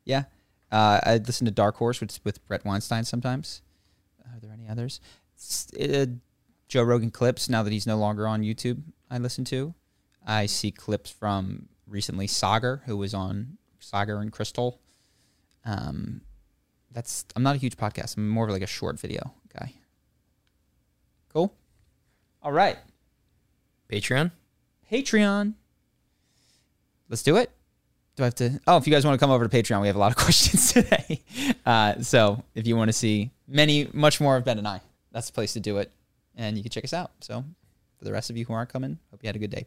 Yeah, uh, I listen to Dark Horse, which is with Bret Weinstein sometimes. Are there any others? Uh, Joe Rogan clips. Now that he's no longer on YouTube, I listen to. I see clips from recently Saagar, who was on Saagar and Krystal. Um, that's I'm not a huge podcast. I'm more of like a short video guy. Cool. All right. Patreon. Patreon. Let's do it. Do I have to? Oh, if you guys want to come over to Patreon, we have a lot of <laughs> questions today. Uh, so if you want to see many, much more of Ben and I, that's the place to do it. And you can check us out. So for the rest of you who aren't coming, hope you had a good day.